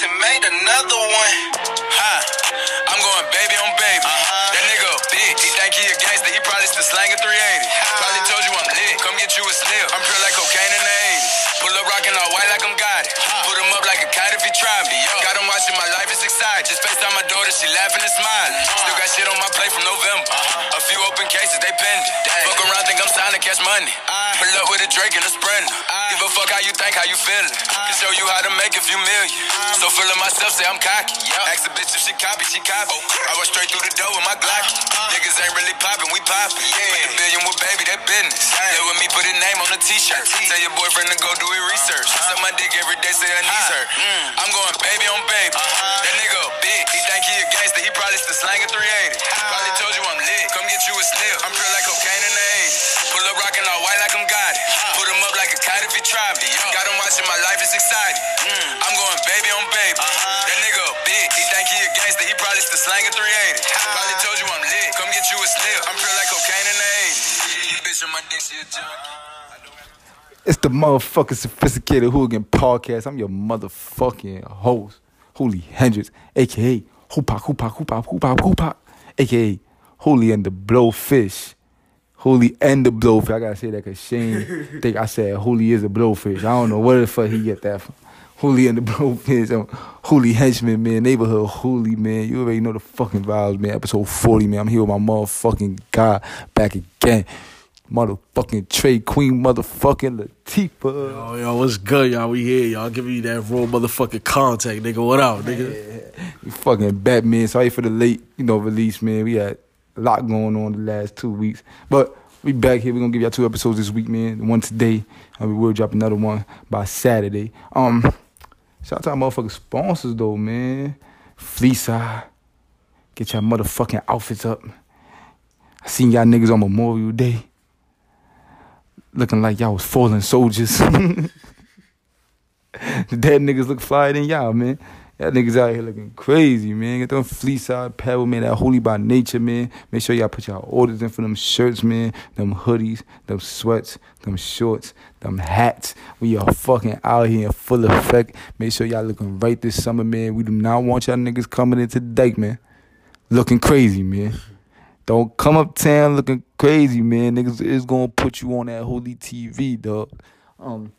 And made another one. Ha, I'm going baby on baby. Uh-huh. That nigga a bitch. He think he a gangster. He probably still slanging 380. Probably told you I'm lit. Come get you a slip. I'm pure like cocaine in the 80s. Pull up rockin' all white like I'm got it. Put him up like a kite if he try me. Got him watching my life is excited. Just FaceTime my daughter, she laughing and smiling. Uh-huh. Still got shit on my plate from November. Uh-huh. A few open cases, they pending. Fuck around, think I'm signed to catch money. Ah. Pull up with a Drake and a Sprinter. Give a fuck how you think, how you feeling. Can show you how to make a few million. So full of myself, say I'm cocky. Ask a bitch if she copy, she copy. I was straight through the door with my Glock. Uh-huh. Niggas ain't really popping, we popping. Put the billion with baby, that business. Live with me, put a name on the t-shirt. Tell your boyfriend to go do his uh-huh. research. Suck my dick every day, say her knees uh-huh. hurt. Mm. I'm going baby on baby. That nigga a bitch. He think he a gangster, he probably still slanging 380. Probably told you I'm lit. Come get you a slip. I'm pure like cocaine in the 80s. Pull up rockin' watching my life is exciting. Mm. I'm going baby on baby. Uh-huh. That nigga a bitch. He think he a gangster, he probably still slanging 380. Probably told you I'm lit. Come get you a slip. I'm pure like cocaine in the 80s. You bitch on my dick, she a junkie. It's the motherfucking sophisticated hooligan podcast. I'm your motherfucking host, Holy Hendrix, aka Hoopak, Hoopak, Hoopak, Hoopak, Hoopak, aka Holy and the Blowfish. Holy and the Blowfish. I gotta say that because Shane think I said Holy is a blowfish. I don't know where the fuck he get that from. Holy and the Blowfish. I'm Holy Henchman, man. Neighborhood Holy, man. You already know the fucking vibes, man. Episode 40, man. I'm here with my motherfucking guy back again. Motherfucking Trey Queen, motherfucking Latifah. Yo, yo, what's good, y'all? We here, y'all. Giving you that raw motherfucking contact, nigga. What up, nigga? We fucking Batman. Sorry for the late, you know, release, man. We had a lot going on the last two weeks. But we back here. We're gonna give y'all two episodes this week, man. One today, and we will drop another one by Saturday. Um shout out to our motherfucking sponsors though, man. Fleece Eye. Get y'all motherfucking outfits up. I seen y'all niggas on Memorial Day. Looking like y'all was fallen soldiers. dead niggas look flyer than y'all, man. Y'all niggas out here looking crazy, man. Get them fleece out apparel, man. That holy by nature, man. Make sure y'all put y'all orders in for them shirts, man. Them hoodies, them sweats, them shorts, them hats. We are fucking out here in full effect. Make sure y'all looking right this summer, man. We do not want y'all niggas coming into the dike, man. Looking crazy, man. Don't come uptown looking crazy, man. Niggas is gonna put you on that holy TV, dog. Um,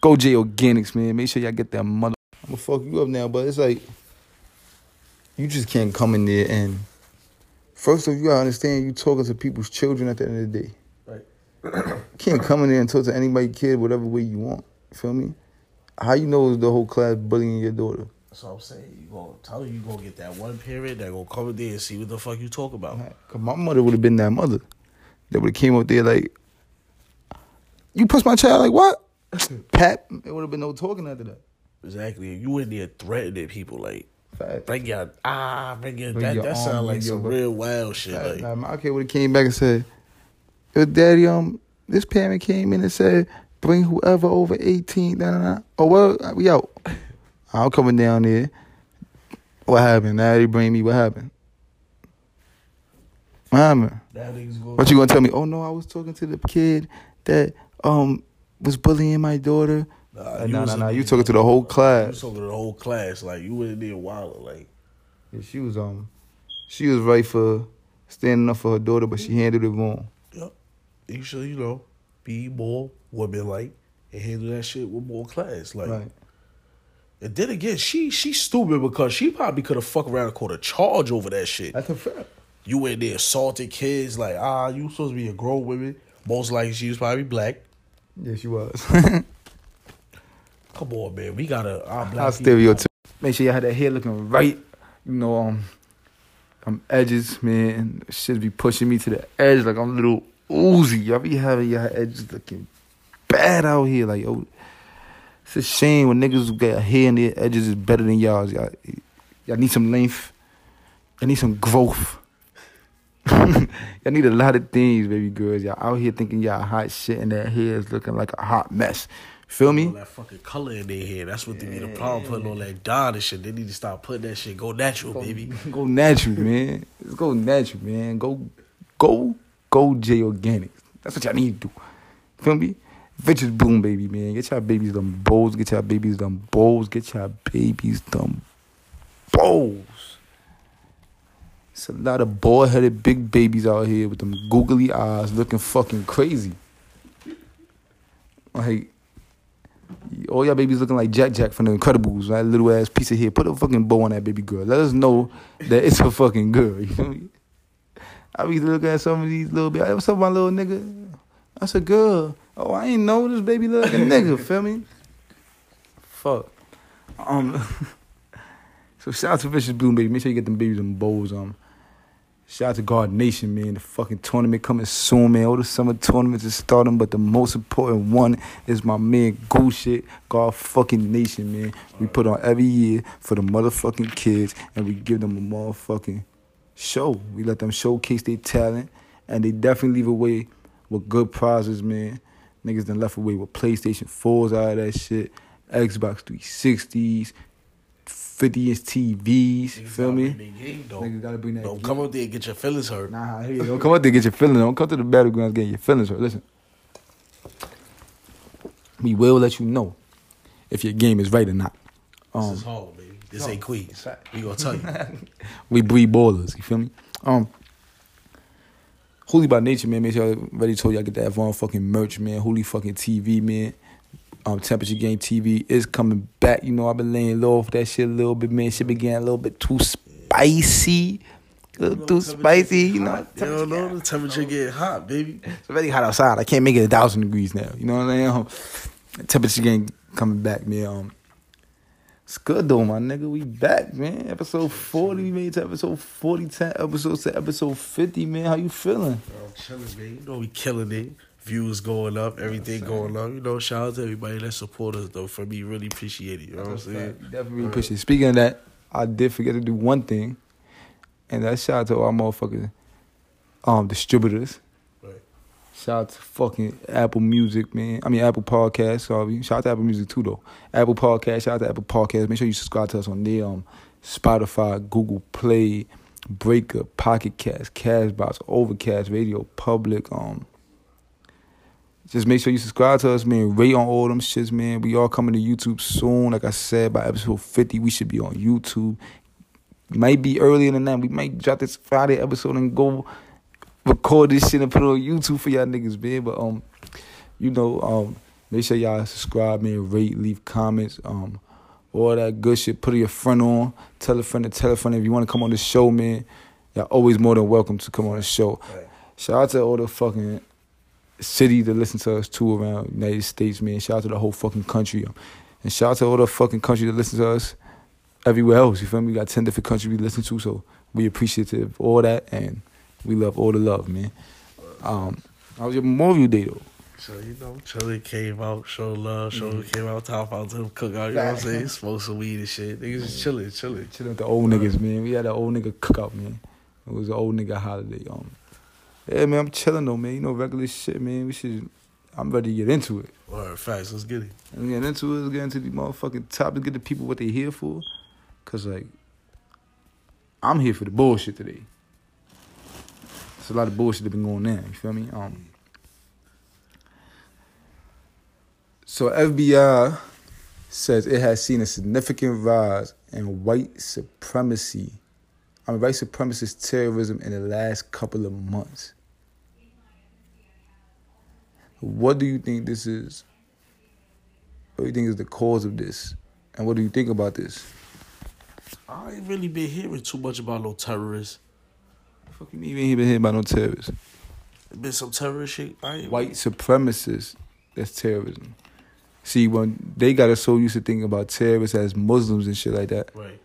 go J Organics, man. Make sure y'all get that mother. I'm gonna fuck you up now, but it's like you just can't come in there and first of all, you gotta understand you talking to people's children at the end of the day. Right. Can't come in there and talk to anybody kid whatever way you want. You feel me? How you know is the whole class bullying your daughter? That's what I'm saying. You gonna tell you, you gonna get that one parent that gonna come in there and see what the fuck you talk about. Cause my mother would have been that mother. That would have came up there like, you push my child like what? Pat. It would have been no talking after that. Exactly. You in there threatening people like Fact. bring your ah, bring your Bring that. your that sound like some your- real wild shit. Fact. Like Nah, my kid would have came back and said, "Yo, daddy, um, this parent came in and said, bring whoever over 18, nah, nah, nah. Oh, well, we out. I'm coming down there. What happened? Now they bring me, what happened? Mama. What you gonna tell me? Oh no, I was talking to the kid that um was bullying my daughter. Nah, Nah, was nah, in nah. there- You talking to the whole class. You class. talking to the whole class. Like you went in there wild. Like Yeah, she was um, she was right for standing up for her daughter, but she handled it wrong. Yep. You should, you know, be more woman like and handle that shit with more class. Like Right. and then again, she she stupid because she probably could have fucked around and caught a charge over that shit. That's a fact. You in there assaulted kids, like, ah, you supposed to be a grown woman. Most likely she was probably black. Yeah, she was. Come on, man. We gotta our black Our people- stereotype. Make sure you had that hair looking right. You know, um, I'm edges, man. Should be pushing me to the edge like I'm a little Uzi. Y'all be having y'all edges looking bad out here. Like, yo, it's a shame when niggas get got hair in their edges is better than y'all's. Y'all, y'all need some length. Y'all need some growth. y'all need a lot of things, baby girls. Y'all out here thinking y'all hot shit and that hair is looking like a hot mess. Feel me? All that fucking color in their hair. That's what they be the problem putting on that dye and shit. They need to stop putting that shit. Go natural, baby. Go natural, man. Let's go natural, man. Go, go, go J Organics. That's what y'all need to do. Feel me? Vicious Bloom, baby, man. Get y'all babies them bowls. Get your babies them bowls. Get your babies them bowls. It's a lot of bald headed big babies out here with them googly eyes looking fucking crazy. Like, all y'all babies looking like Jack Jack from the Incredibles, that little ass piece of hair. Put a fucking bow on that baby girl. Let us know that it's a fucking girl. You feel me? I be looking at some of these little babies. What's up, my little nigga? That's a girl. Oh, I ain't know this baby look like a nigga. Feel me? Fuck. Um. so shout out to Vicious Bloom, baby. Make sure you get them babies and bows. Um. Shout out to God Nation, man. The fucking tournament coming soon, man. All the summer tournaments is starting, but the most important one is my man Goose shit. God fucking Nation, man. We put on every year for the motherfucking kids, and we give them a motherfucking show. We let them showcase their talent, and they definitely leave away with good prizes, man. Niggas done left away with PlayStation 4s out of that shit, Xbox 360s, 50 inch TVs. feel me? Niggas gotta bring that. Don't come up there and get your feelings hurt. Nah, hey, don't come up there and get your feelings. Don't come to the battlegrounds getting your feelings hurt. Listen, we will let you know if your game is right or not. This Um, is home, baby. This ain't Queens. We gonna tell you. we breed ballers. You feel me? Um, Holy by nature, man. Make sure I already told you I get that Avon fucking merch, man. Holy fucking TV, man. Um, Temperature Game TV is coming back. You know, I've been laying low for that shit a little bit, man. Shit getting a little bit too spicy. A little too spicy, you know. You don't know the temperature getting hot, baby. It's already hot outside. I can't make it a thousand degrees now. You know what I'm saying? Um, temperature game coming back, man. Um, it's good though, my nigga. We back, man. Episode 40, we made it to episode 40, 10 episodes to episode 50, man. How you feeling? I'm chilling, man. You know we killing it. Views going up, everything going up. You know, shout out to everybody that support us though. For me, really appreciate it. You know what I'm saying? Definitely appreciate it. Speaking of that, I did forget to do one thing, and that's shout out to all motherfucking um distributors. Right. Shout out to fucking Apple Music, man. I mean Apple Podcast, sorry. Shout out to Apple Music too though. Apple Podcast, shout out to Apple Podcast. Make sure you subscribe to us on there, um, Spotify, Google Play, Breaker, Pocket Cast, Castbox, Overcast, Radio Public, um. Just make sure you subscribe to us, man. Rate on all them shits, man. We all coming to YouTube soon. Like I said, by episode 50, we should be on YouTube. Might be earlier than that. We might drop this Friday episode and go record this shit and put it on YouTube for y'all niggas, man. But um, you know, um, make sure y'all subscribe, man, rate, leave comments, um, all that good shit. Put your friend on. Tell a friend to tell a friend if you want to come on the show, man. Y'all always more than welcome to come on the show. Right. Shout out to all the fucking city to listen to us too around United States, man. Shout out to the whole fucking country. And shout out to all the fucking country that listen to us everywhere else. You feel me? We got 10 different countries we listen to, so we appreciative of all that and we love all the love, man. Um, how was your Memorial Day though? So you know, Chili came out, show love, show came out, top out to him, cook out. You know what I'm saying? Smoke some weed and shit. Niggas just chilling, chilling. Chilling with the old niggas, man. We had an old nigga cookout, man. It was an old nigga holiday. Um, yeah, man, I'm chilling though, man. You know, regular shit, man. We should. I'm ready to get into it. Word, facts. Let's get it. Let's get into it. Let's get into the motherfucking topic. Get the people what they here for. Cause like, I'm here for the bullshit today. There's a lot of bullshit that been going on. You feel me? Um. So FBI says it has seen a significant rise in white supremacy, Mean white supremacist terrorism in the last couple of months. What do you think this is? What do you think is the cause of this? And what do you think about this? I ain't really been hearing too much about no terrorists. Fucking even been hearing about no terrorists. Been some terrorist shit. I ain't White supremacists, that's terrorism. See, when they got us so used to thinking about terrorists as Muslims and shit like that. Right.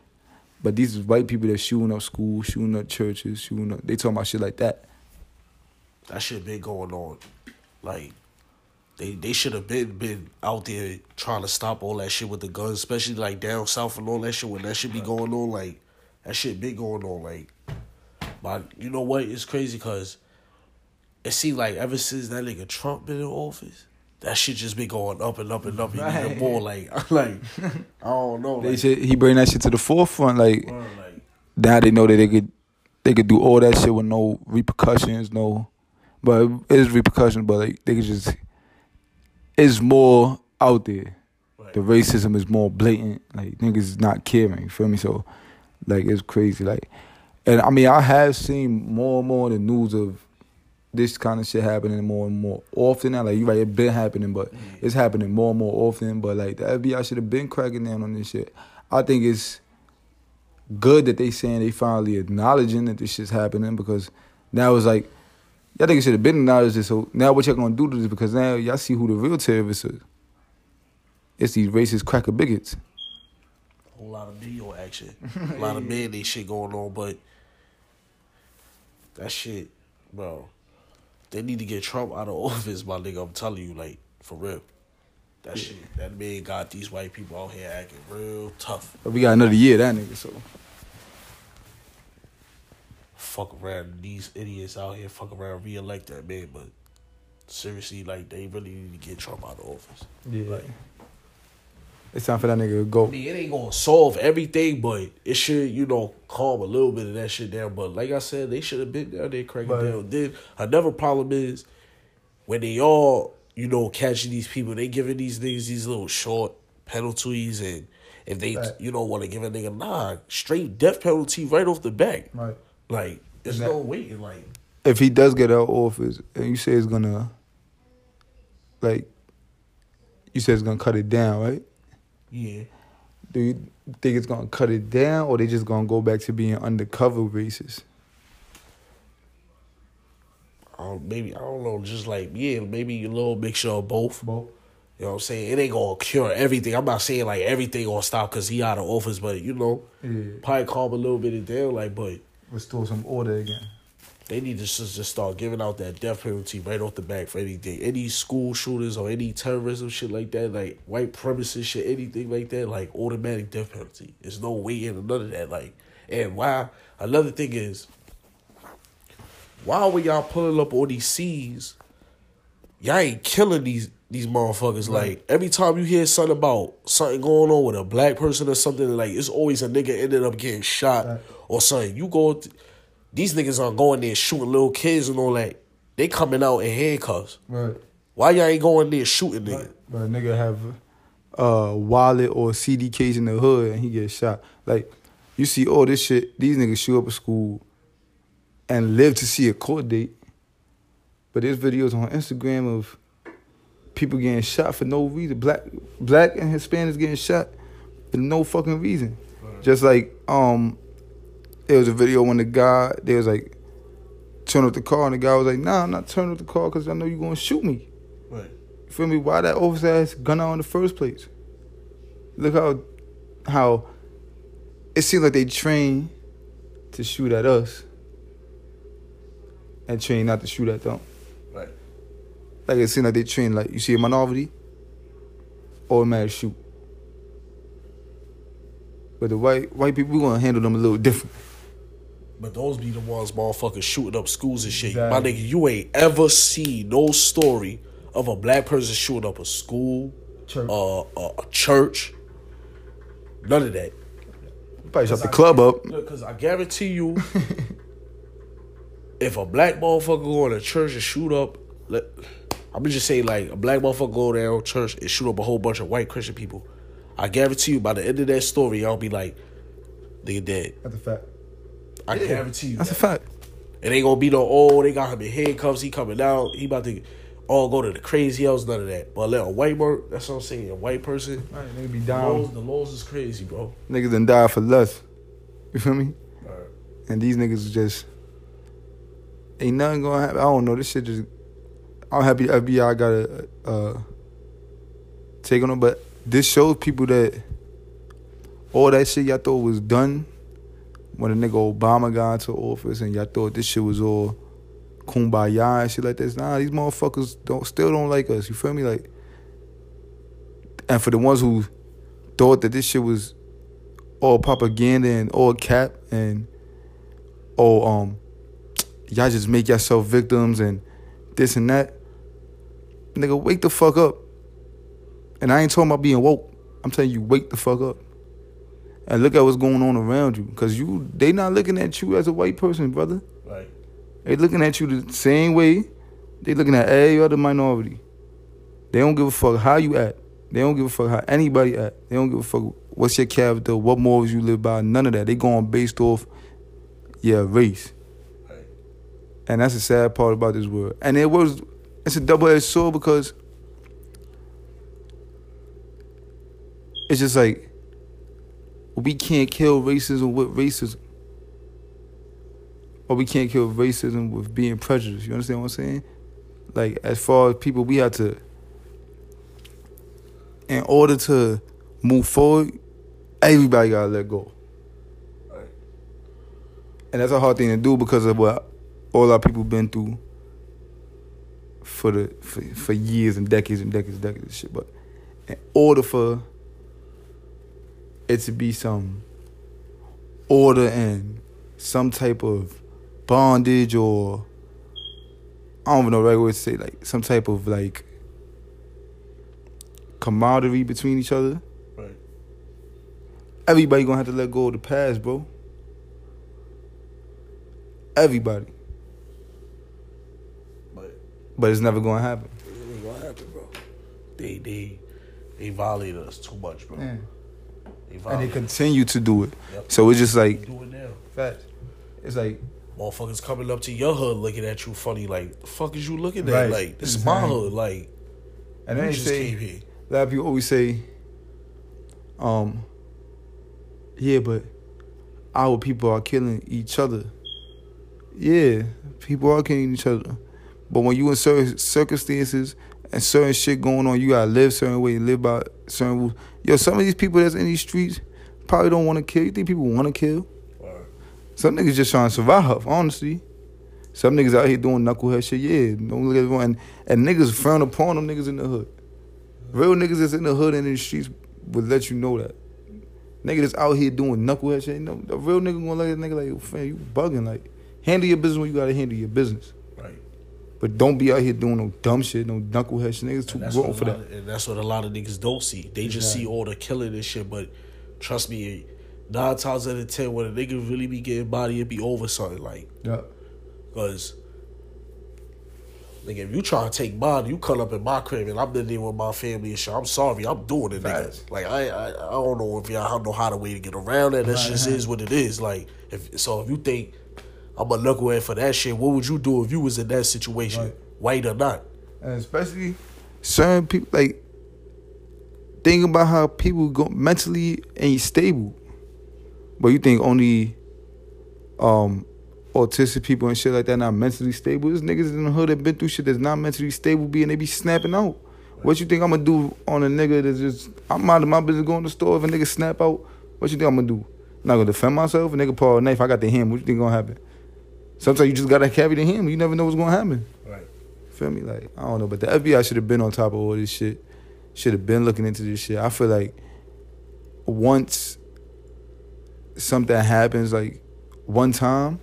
But these white people that shooting up schools, shooting up churches, shooting up. They talking about shit like that. That shit been going on. Like, they they should have been been out there trying to stop all that shit with the guns, especially like down south and all that shit. When that shit be going on, like that shit been going on. Like, but you know what? It's crazy because it seems like ever since that nigga Trump been in office, that shit just be going up and up and up Right. even more. Like, like I don't know. They Like, said he bring that shit to the forefront. Like bro, like now they know that they could they could do all that shit with no repercussions, no. But it is repercussions, but like they could just it's more out there. Right. The racism is more blatant. Like niggas is not caring. You feel me? So, like it's crazy. Like, and I mean, I have seen more and more in the news of this kind of shit happening more and more often now. Like you right, it been happening, but it's happening more and more often. But like the FBI should have been cracking down on this shit. I think it's good that they saying they finally acknowledging that this shit's happening because now it's like y'all think it should have been acknowledged this. So now what y'all gonna do to this? Because now y'all see who the real terrorists is. It's these racist cracker bigots. A whole lot of video action, a lot of mayonnaise shit going on, but that shit, bro, they need to get Trump out of office, my nigga. I'm telling you, like for real. That shit, that man got these white people out here acting real tough. But we got another year that nigga. So Fuck around, these idiots out here fuck around, reelect that man, but seriously, like they really need to get Trump out of office. yeah, Like, it's time for that nigga to go. I mean, it ain't gonna solve everything, but it should, you know, calm a little bit of that shit down. But like I said, they should have been down there cracking But- down. Then another problem is when they all, you know, catching these people, they giving these niggas these little short penalties, and if they, Right. you know, want to give a nigga nah, straight death penalty right off the back. Right. Like, there's no waiting. Like, If he does get out of office, and you say it's gonna, like, you say it's gonna cut it down, right? Yeah, Do you think it's gonna cut it down, or they just gonna go back to being undercover racist? um, maybe I don't know, just like yeah, maybe a little mixture of both. Both. You know what I'm saying? It ain't gonna cure everything. I'm not saying like everything gonna stop because he out of office, but you know, Yeah. probably calm a little bit of down. Like, but Restore some order again. They need to just, just start giving out that death penalty right off the back for anything. Any school shooters or any terrorism shit like that, like white premises shit, anything like that, like automatic death penalty. There's no waiting or none of that. Like, and why? Another thing is, why were y'all pulling up all these C's? Y'all ain't killing these these motherfuckers. Like every time you hear something about something going on with a black person or something, like it's always a nigga ended up getting shot Right. or something. You go, th- these niggas aren't going there shooting little kids and all that. They coming out in handcuffs. Right. Why y'all ain't going there shooting nigga? But a nigga have a wallet or CD case in the hood and he gets shot. Like, you see all this shit, these niggas shoot up at school and live to see a court date. But there's videos on Instagram of people getting shot for no reason. Black black and Hispanics getting shot for no fucking reason. Just like um there was a video when the guy they was like turn up the car and the guy was like, nah, I'm not turning up the car because I know you're gonna shoot me. Right. You feel me? Why that officer has gun out in the first place? Look how how it seems like they train to shoot at us and train not to shoot at them. Right. Like it seems like they train like you see a minority, automatic shoot. But the white white people we gonna handle them a little different. But those be the ones motherfuckers shooting up schools and shit. My nigga, you ain't ever seen no story of a black person shooting up a school, Church. uh, a, a church. None of that. Probably shut the club up. Look, cause I guarantee you, if a black motherfucker go in a church and shoot up, let, I'm just saying like a black motherfucker go down church and shoot up a whole bunch of white Christian people. I guarantee you, by the end of that story, y'all be like, nigga dead. That's a fact. I can guarantee you. That's a fact. It ain't gonna be no, oh, they got him in handcuffs, he coming out, he about to all go to the crazy house, none of that. But let a white man, that's what I'm saying, a white person, Right, nigga be the down. laws, the laws is crazy, bro. Niggas done died for less. You feel me? Alright. And these niggas just ain't nothing gonna happen. I don't know. This shit just. I'm happy the FBI got a uh, take on them, but this shows people that all that shit y'all thought was done when a nigga Obama got into office, and y'all thought this shit was all kumbaya and shit like this. Nah, these motherfuckers don't still don't like us. You feel me? Like, and for the ones who thought that this shit was all propaganda and all cap and oh um y'all just make yourself victims and this and that. Nigga, wake the fuck up. And I ain't talking about being woke. I'm telling you, wake the fuck up. And look at what's going on around you. Cause you they not looking at you as a white person, brother. Right. They looking at you the same way they looking at every other minority. They don't give a fuck how you act. They don't give a fuck how anybody act. They don't give a fuck what's your character, what morals you live by. None of that. They going based off your race. Right. And that's the sad part about this world. And it was it's a double edged sword because it's just like we can't kill racism with racism. Or we can't kill racism with being prejudiced. You understand what I'm saying? Like as far as people we have to in order to move forward, everybody gotta let go. And that's a hard thing to do because of what all our people been through for the for, for years and decades and decades and decades of shit. But in order for it to be some order and some type of bondage or I don't even know the right way to say like some type of like camaraderie between each other. Right. Everybody gonna have to let go of the past, bro. Everybody. But But it's never gonna happen. it ain't gonna happen, bro. They they they violated us too much, bro. And they continue to do it. Yep. So it's just like do it now. facts. It's like Motherfuckers coming up to your hood looking at you funny, like the fuck is you looking at? Right. Like this is my hood. Like and then just say came here. a lot of people always say, um, yeah, but our people are killing each other. Yeah, people are killing each other. But when you in certain circumstances and certain shit going on, you gotta live certain way, live by certain rules. Yo, some of these people that's in these streets probably don't want to kill. You think people want to kill? Some niggas just trying to survive, honestly. Some niggas out here doing knucklehead shit, yeah. Don't look at everyone. And, and niggas frown upon them niggas in the hood. Real niggas that's in the hood and in the streets would let you know that. Nigga that's out here doing knucklehead shit, you know, the real nigga gonna let at a nigga like, fam, you bugging. Like, handle your business when you gotta handle your business. Right. But don't be out here doing no dumb shit, no knucklehead shit. Niggas too grown for that. of, and that's what a lot of niggas don't see. They just see all the killing and shit. But trust me, nine times out of ten, when a nigga really be getting body, it be over something. Like, Yeah. cause nigga, if you try to take mine, you cut up in my crib and I'm in there with my family and shit. I'm sorry, I'm doing it, nigga. Like I, I, I don't know if y'all know how to way to get around that. That just is what it is. Like, if so, if you think I'm a knucklehead for that shit, what would you do if you was in that situation, Right. white or not? And especially certain people like think about how people go mentally ain't stable. But you think only um autistic people and shit like that not mentally stable. There's niggas in the hood that been through shit that's not mentally stable be and they be snapping out. What you think I'm gonna do on a nigga that's just I'm minding my business going to the store if a nigga snap out? What you think I'm gonna do? I'm not gonna defend myself? A nigga pull a knife, I got the hand, what you think gonna happen? Sometimes you just gotta carry the hand, you never know what's gonna happen. Right. Feel me? Like, I don't know, but the FBI should have been on top of all this shit. Should have been looking into this shit. I feel like once something happens, like one time,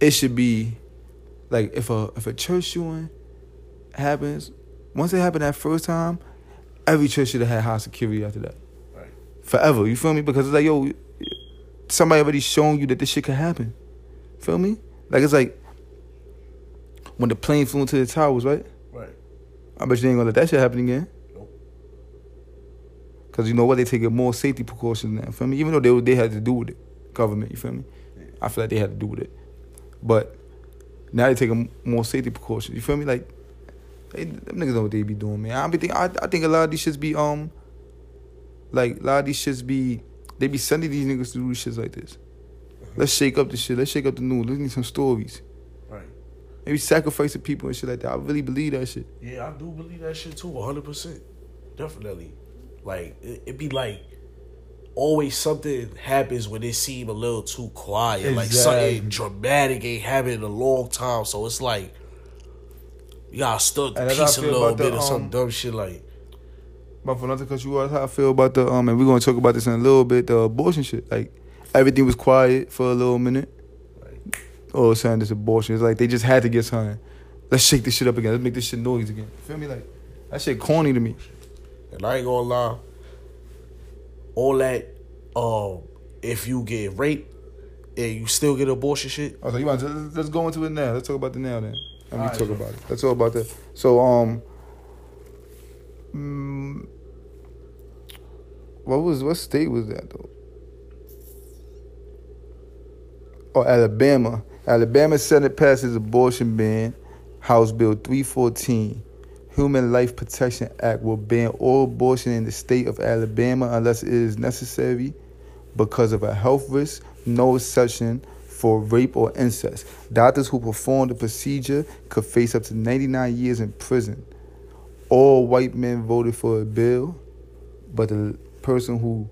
it should be like if a if a church shooting happens, once it happened that first time, every church should have had high security after that. Right. Forever. You feel me? Because it's like, yo, somebody already shown you that this shit could happen. Feel me? Like it's like when the plane flew into the towers, right? Right. I bet you ain't gonna let that shit happen again. Nope. Cause you know what? They take more safety precautions now. Feel me? Even though they they had to do with it, government. You feel me? Yeah. I feel like they had to do with it, but now they taking more safety precautions. You feel me? Like, they, them niggas know what they be doing, man. I be think I, I think a lot of these shits be um, like a lot of these shits be they be sending these niggas to do shits like this. Let's shake up the shit. Let's shake up the news. Let's need some stories. Right. Maybe sacrificing people and shit like that. I really believe that shit. Yeah, I do believe that shit too, 100%. Definitely. Like, it, it be like, always something happens when it seem a little too quiet. Like, something dramatic ain't happened in a long time. So it's like, you gotta stir the piece a little about the, bit or some um, dumb shit like, But for not to cut you off, how I feel about the um, and we're gonna talk about this in a little bit. The abortion shit, like everything was quiet for a little minute. Right. All of a sudden, this abortion. It's like they just had to get something. Let's shake this shit up again. Let's make this shit noise again. Feel me? Like that shit corny to me. and I ain't gonna lie, all that, um, if you get raped and you still get abortion shit, Oh, so you want to let's go into it now. Let's talk about the now then. and we Alright, talk about it. Let's talk about that. So, um, mm, what was what state was that though? Oh, Alabama. Alabama Senate passes abortion ban. House Bill 314. Human Life Protection Act will ban all abortion in the state of Alabama unless it is necessary because of a health risk, no exception for rape or incest. Doctors who perform the procedure could face up to 99 years in prison. All white men voted for a bill, but the person who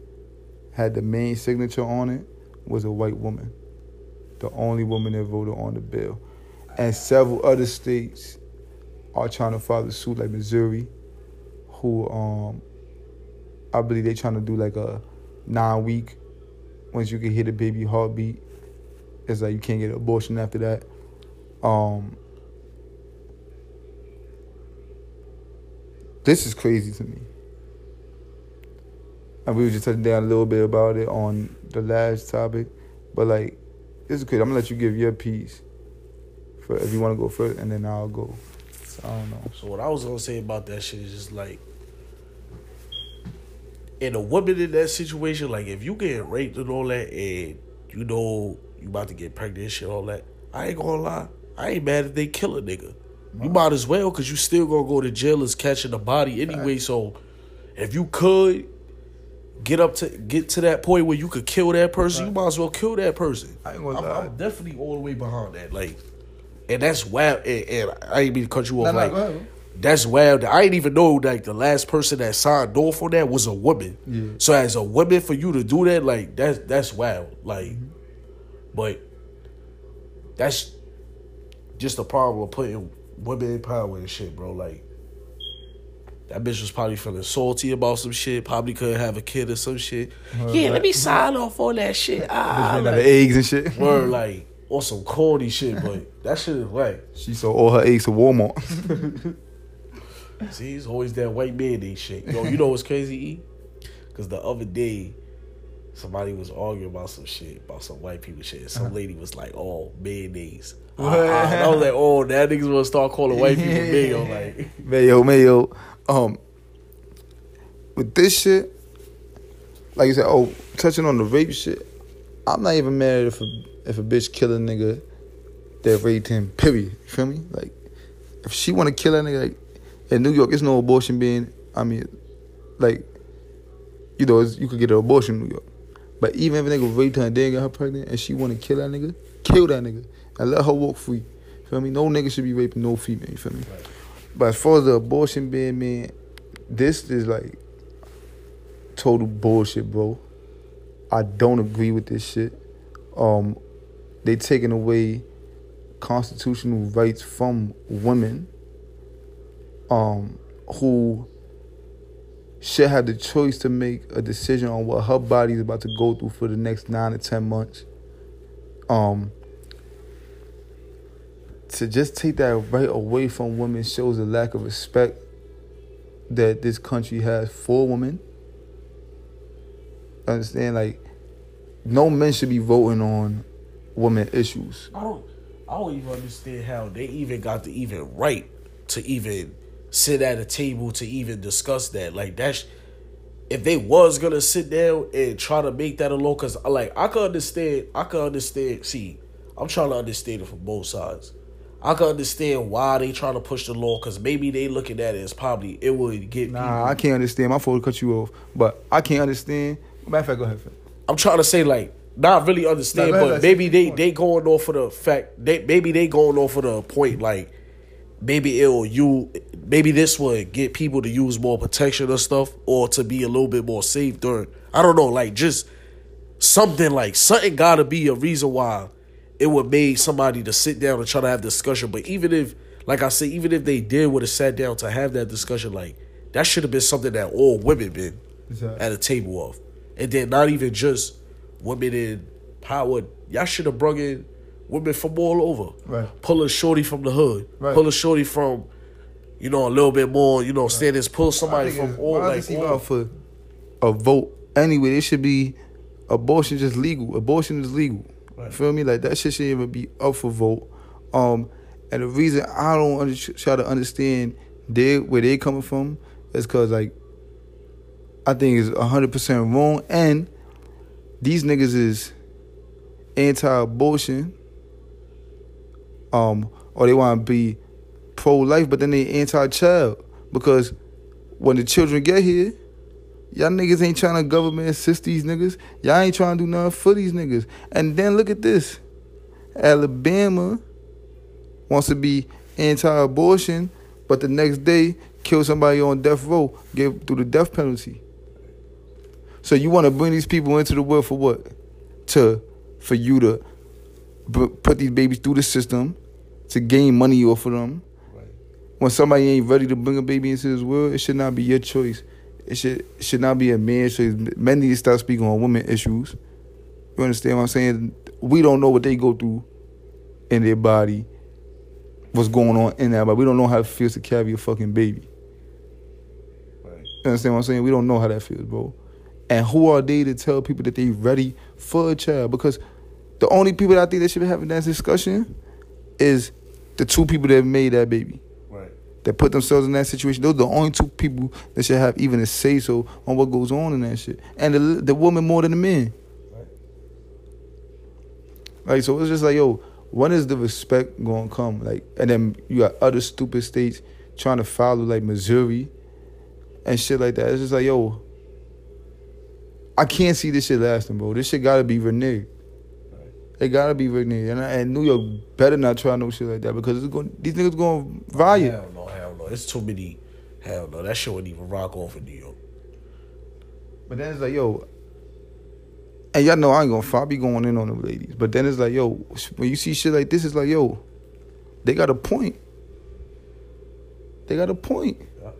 had the main signature on it was a white woman. The only woman that voted on the bill. And several other states are trying to file follow suit, like Missouri, who um I believe they're trying to do like a nine week once you can hear the baby heartbeat. It's like you can't get an abortion after that. Um This is crazy to me. And we were just touching down a little bit about it on the last topic. But like this is crazy. I'm gonna let you give your piece for if you wanna go first and then I'll go. So, I don't know. So what I was gonna say about that shit is just like, in a woman in that situation, like if you get raped and all that, and you know you about to get pregnant and shit, all that, I ain't gonna lie, I ain't mad if they kill a nigga. You might as well, cause you still gonna go to jail as catching the body anyway. So if you could get up to get to that point where you could kill that person, you might as well kill that person. I ain't gonna I'm, lie. I'm definitely all the way behind that. Like, and that's wild. And, and I ain't mean to cut you off. Like, that's wild. I didn't even know like the last person that signed off on that was a woman. Yeah. So as a woman, for you to do that, like that's that's wild. Like, Mm-hmm. but that's just the problem of putting women in power and shit, bro. Like. That bitch was probably feeling salty about some shit. Probably couldn't have a kid or some shit. yeah, let me sign off on that shit. Ah, Ran out of like, eggs and shit. word like or some corny shit, but that shit is right. She sold all her eggs to Walmart. See, it's always that white mayonnaise shit. Yo, you know what's crazy, E? Because the other day, somebody was arguing about some shit, about some white people shit. And some lady was like, oh, mayonnaise. Uh, uh, and I was like, oh, that niggas want to start calling white people mayo. Like, Mayo, Mayo. Um, with this shit, like you said, oh, touching on the rape shit, I'm not even mad if a if a bitch kill a nigga that raped him. Period. You feel me? Like, if she want to kill that nigga, like in New York, it's no abortion being. I mean, like, you know, you could get an abortion in New York. But even if a nigga raped her and then got her pregnant, and she want to kill that nigga, kill that nigga and let her walk free. Feel me? No nigga should be raping no female. You feel me? But as far as the abortion being, man, this is like total bullshit, bro. I don't agree with this shit. Um, they taking away constitutional rights from women, um, who should have the choice to make a decision on what her body is about to go through for the next nine to ten months. Um, to just take that right away from women shows a lack of respect that this country has for women. Understand, like, no men should be voting on women issues. I don't, I don't even understand how they even got the even right to even sit at a table to even discuss that. Like that's if they was gonna sit down and try to make that a law, cause like I could understand, I could understand. See, I'm trying to understand it from both sides. I can understand why they trying to push the law, cause maybe they looking at it as probably it would get people. Nah, I can't understand. My to cut you off, but I can't understand. Matter of fact, go ahead. I'm trying to say like not really understand, but maybe they they going off of the fact they maybe they going off of the point like maybe it'll you maybe this would get people to use more protection or stuff or to be a little bit more safe during I don't know like just something like something got to be a reason why it would make somebody to sit down and try to have discussion. But even if like I said, even if they did would have sat down to have that discussion, like that should have been something that all women been Exactly. at a table of. And then not even just women in power. Y'all should have brought in women from all over. Right. Pull a shorty from the hood. Right. Pull a shorty from, you know, a little bit more, you know, standards. Pull somebody from all like is this even all, for a vote anyway? It should be abortion just legal. Abortion is legal. Right. Feel me? Like that shit shouldn't even be up for vote. Um, And the reason I don't under, try to understand they where they coming from is because like I think it's hundred percent wrong, and these niggas is anti-abortion, um, or they want to be pro-life, but then they anti-child because when the children get here, y'all niggas ain't trying to government assist these niggas. Y'all ain't trying to do nothing for these niggas. And then look at this, Alabama wants to be anti-abortion, but the next day kill somebody on death row, give through the death penalty. So you want to bring these people into the world for what? To for you to b- put these babies through the system to gain money off of them. Right. When somebody ain't ready to bring a baby into this world, it should not be your choice. It should it should not be a man. choice. Men need to start speaking on women issues. You understand what I'm saying? We don't know what they go through in their body, what's going on in that, but we don't know how it feels to carry a fucking baby. Right. You understand what I'm saying? We don't know how that feels, bro. And who are they to tell people that they ready for a child? Because the only people that I think that should be having that discussion is the two people that made that baby. That put themselves in that situation. Those are the only two people that should have even a say so on what goes on in that shit. And the the woman more than the men. Right. Like so, it's just like yo, when is the respect gonna come? Like, and then you got other stupid states trying to follow like Missouri and shit like that. It's just like yo, I can't see this shit lasting, bro. This shit gotta be reneged. It gotta be reneged, and, and New York better not try no shit like that because it's going these niggas going riot. Hell no, hell no. It's too many. Hell no. That shit wouldn't even rock off in New York. But then it's like yo, and y'all know I ain't gonna fight, I be going in on them ladies. But then it's like yo, when you see shit like this, it's like yo, they got a point. They got a point. Yeah.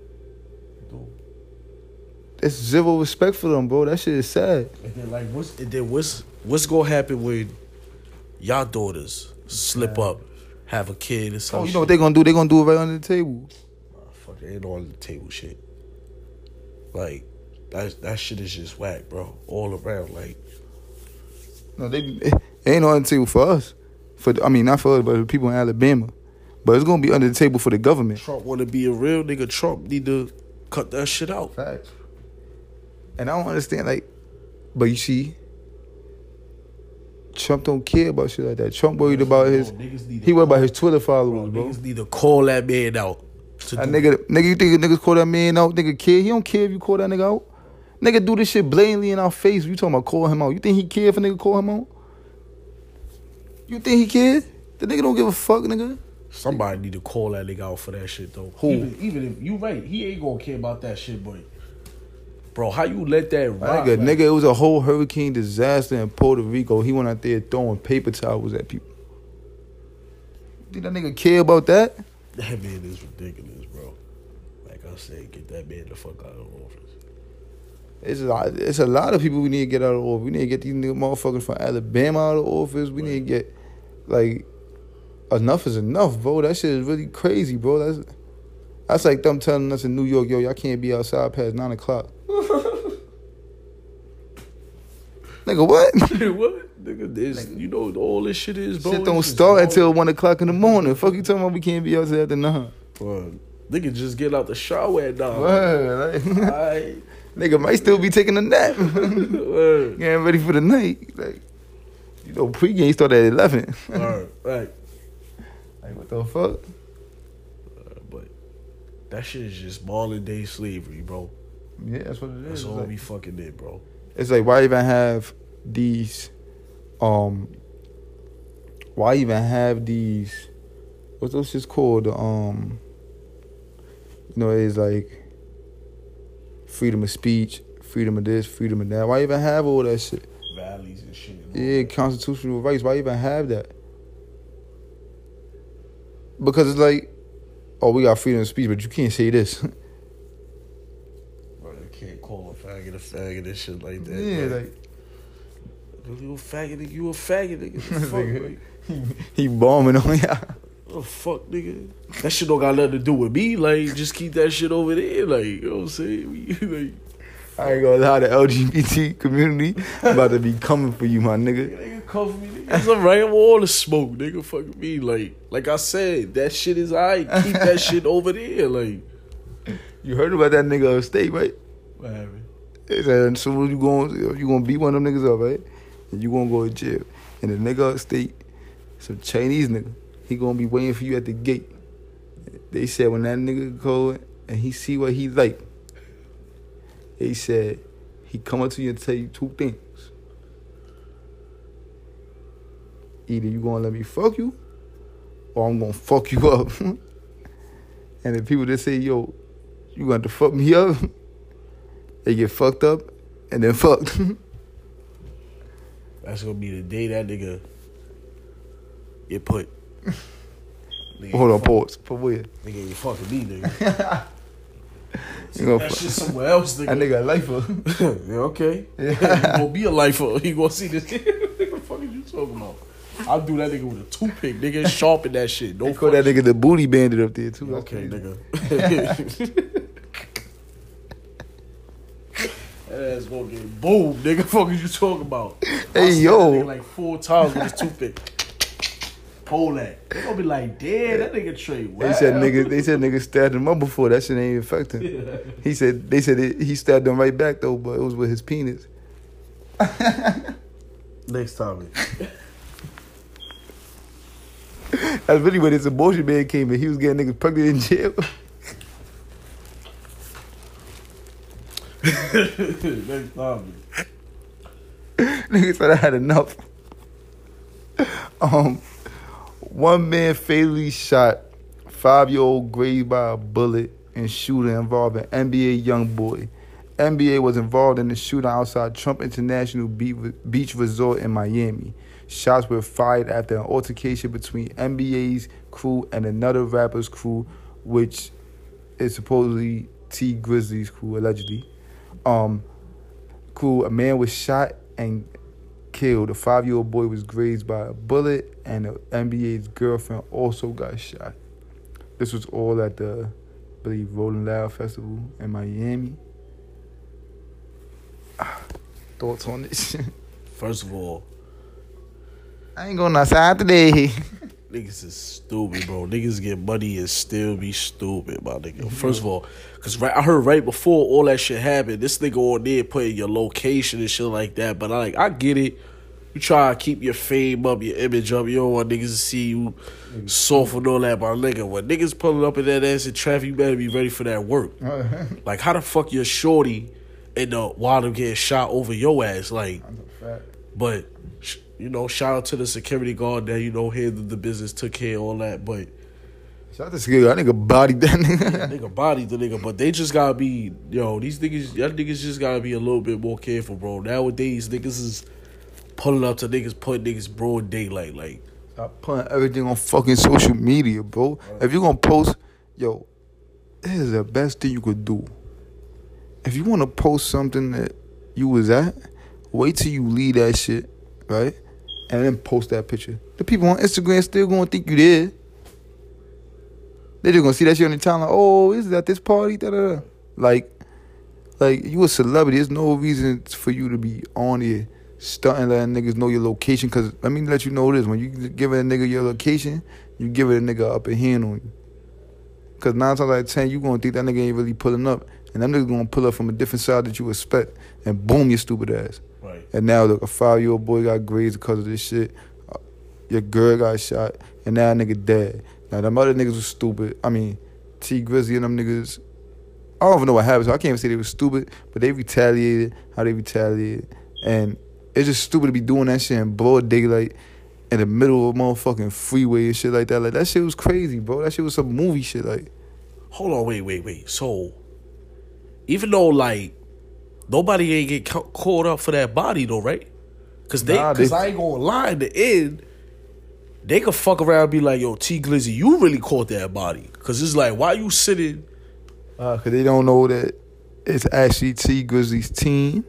There's zero respect for them, bro. That shit is sad. And then like what's and then what's what's gonna happen when y'all daughters slip up, have a kid or Oh, you know what they gonna do? They gonna do it right under the table. Fuck, it ain't on the table shit. Like that that shit is just whack, bro. All around, like No, they it ain't on the table for us. For I mean, not for us, but the people in Alabama. But it's gonna be under the table for the government. Trump want to be a real nigga. Trump need to cut that shit out. Facts. And I don't understand, like, but you see, Trump don't care about shit like that. Trump worried about his, Bro, niggas need to he worried about his Twitter followers, bro. niggas need to call that man out. To That do- nigga, nigga, you think niggas call that man out? Nigga care? He don't care if you call that nigga out. Nigga do this shit blatantly in our face. You talking about call him out? You think he care if a nigga call him out? You think he care? The nigga don't give a fuck, nigga. Somebody need to call that nigga out for that shit though. Who? Even, even if you right, he ain't gonna care about that shit, but bro, how you let that rock? Nigga, like- nigga, it was a whole hurricane disaster in Puerto Rico. He went out there throwing paper towels at people. Did that nigga care about that? That man is ridiculous, bro. Like I said, get that man the fuck out of office. It's a lot. It's a lot of people we need to get out of office. We need to get these nigga motherfuckers from Alabama out of office. We need to get like enough is enough, bro. That shit is really crazy, bro. That's that's like them telling us in New York, yo, y'all can't be outside past nine o'clock. Nigga, what? what? Nigga, this you know all this shit is, bro. Shit don't start all- until one o'clock in the morning. Fuck you talking about we can't be outside after nine. Bro, nigga just get out the shower at nine. Word, like, Alright. nigga might still be taking a nap. Word. Getting ready for the night. Like, you know, pregame start at eleven. Word. Right. like, what the fuck? Uh, but that shit is just modern day slavery, bro. Yeah, that's what it is. That's all like, we fucking did, bro. It's like, why even have these? Um, why even have these? What's those shits called? Um, you know, it's like freedom of speech, freedom of this, freedom of that. Why even have all that shit? Valleys and shit. and Yeah, that. constitutional rights. Why even have that? Because it's like, oh, we got freedom of speech, but you can't say this. Bro, you can't call a faggot and shit like that. yeah, bro. like you a faggot, nigga. You a faggot, nigga. The fuck, Nigga. like, he bombing on ya. oh fuck, nigga. That shit don't got nothing to do with me. Like, just keep that shit over there. Like, you know what I'm saying? Like, I ain't gonna lie, the LGBT community about to be coming for you, my nigga. Nigga come for me, nigga. It's alright, I'm all the smoke, nigga. Fuck me. Like like I said, that shit is alright. Keep that shit over there. Like You heard about that nigga upstate, right? what happened? Said, soon you going, you gonna beat one of them niggas up, right? And you gonna go to jail. And the nigga upstate, some Chinese nigga, he gonna be waiting for you at the gate. They said when that nigga go and he see what he like, they said he come up to you and tell you two things. Either you gonna let me fuck you, or I'm gonna fuck you up. and the people that say, yo, you going to fuck me up, they get fucked up and then fucked. That's gonna be the day that nigga get put. Nigga, Hold on, fuck- pause. For where? Nigga, you fucking me, nigga. You gonna that fuck- shit somewhere else, nigga. That nigga. nigga a lifer. yeah, okay. you gonna be a lifer. You gonna see this. what the fuck are you talking about? I'll do that nigga with a toothpick, nigga. Sharpen that shit. Don't They call that fuck- nigga the booty bandit up there too. Okay, nigga. That ass gonna get boom, nigga. Fuck is you talking about? Hey, yo. like four times with his toothpick. Pull that. They gonna be like, damn, that nigga Trey. They said nigga. They said nigga stabbed him up before. That shit ain't affect him. He said they said it, he stabbed him right back though, but it was with his penis. Next time. That's really when this abortion man came in. He was getting niggas pregnant in jail. Next time. Niggas said I had enough. Um, one man fatally shot five year old grazed by a bullet in shooting involving NBA young boy. NBA was involved in the shooting outside Trump International Beach Resort in Miami. Shots were fired after an altercation between NBA's crew and another rapper's crew, which is supposedly Tee Grizzley's crew, allegedly. Um, crew, a man was shot and killed. A five year old boy was grazed by a bullet, and the NBA's girlfriend also got shot. This was all at the, I believe, Rolling Loud Festival in Miami. Ah, Thoughts on this? First of all, I ain't going outside today. Niggas is stupid, bro. Niggas get money and still be stupid, my nigga. First of all, cause right, I heard right before all that shit happened, this nigga on there putting your location and shit like that. But I like, I get it. You try to keep your fame up, your image up. You don't want niggas to see you soft and all that, my nigga. When niggas pulling up in that ass in traffic, you better be ready for that work. Like, how the fuck your shorty end the them getting shot over your ass? Like, but sh- you know, shout out to the security guard that you know handled the business, took care of all that. But Shout out to Skiggle. That nigga bodied that nigga. nigga bodied the nigga. But they just gotta be, yo, these niggas, y'all niggas just gotta be a little bit more careful, bro. Nowadays, niggas is pulling up to niggas, putting niggas broad daylight. Like, Stop putting everything on fucking social media, bro. If you gonna post, yo, this is the best thing you could do. If you wanna post something that you was at, wait till you leave that shit, right? And then post that picture. The people on Instagram still gonna think you did. They just gonna see that shit on the timeline. Oh, is that this party? Da, da, da. Like, like you a celebrity. There's no reason for you to be on here stunting, letting niggas know your location. Cause let me let you know this: when you give a nigga your location, you give it a nigga upper hand on you. Cause nine times out of ten, you gonna think that nigga ain't really pulling up, and that nigga gonna pull up from a different side that you expect, and boom, your stupid ass. Right. And now look, a five year old boy got grazed because of this shit. Your girl got shot, and now a nigga dead. Now them other niggas was stupid. I mean, Tee Grizzley and them niggas. I don't even know what happened. So I can't even say they was stupid, but they retaliated. How they retaliated, and it's just stupid to be doing that shit in broad daylight in the middle of a motherfucking freeway and shit like that. Like that shit was crazy, bro. That shit was some movie shit. Like Hold on, wait, wait, wait. So, even though like nobody ain't get ca- caught up for that body though, right? Cause they, Nah, cause they- I ain't gonna lie. In the end, they could fuck around and be like, "Yo, T Glizzy, you really caught that body." Cause it's like, why you sitting? Uh, cause they don't know that it's actually Tee Grizzley's team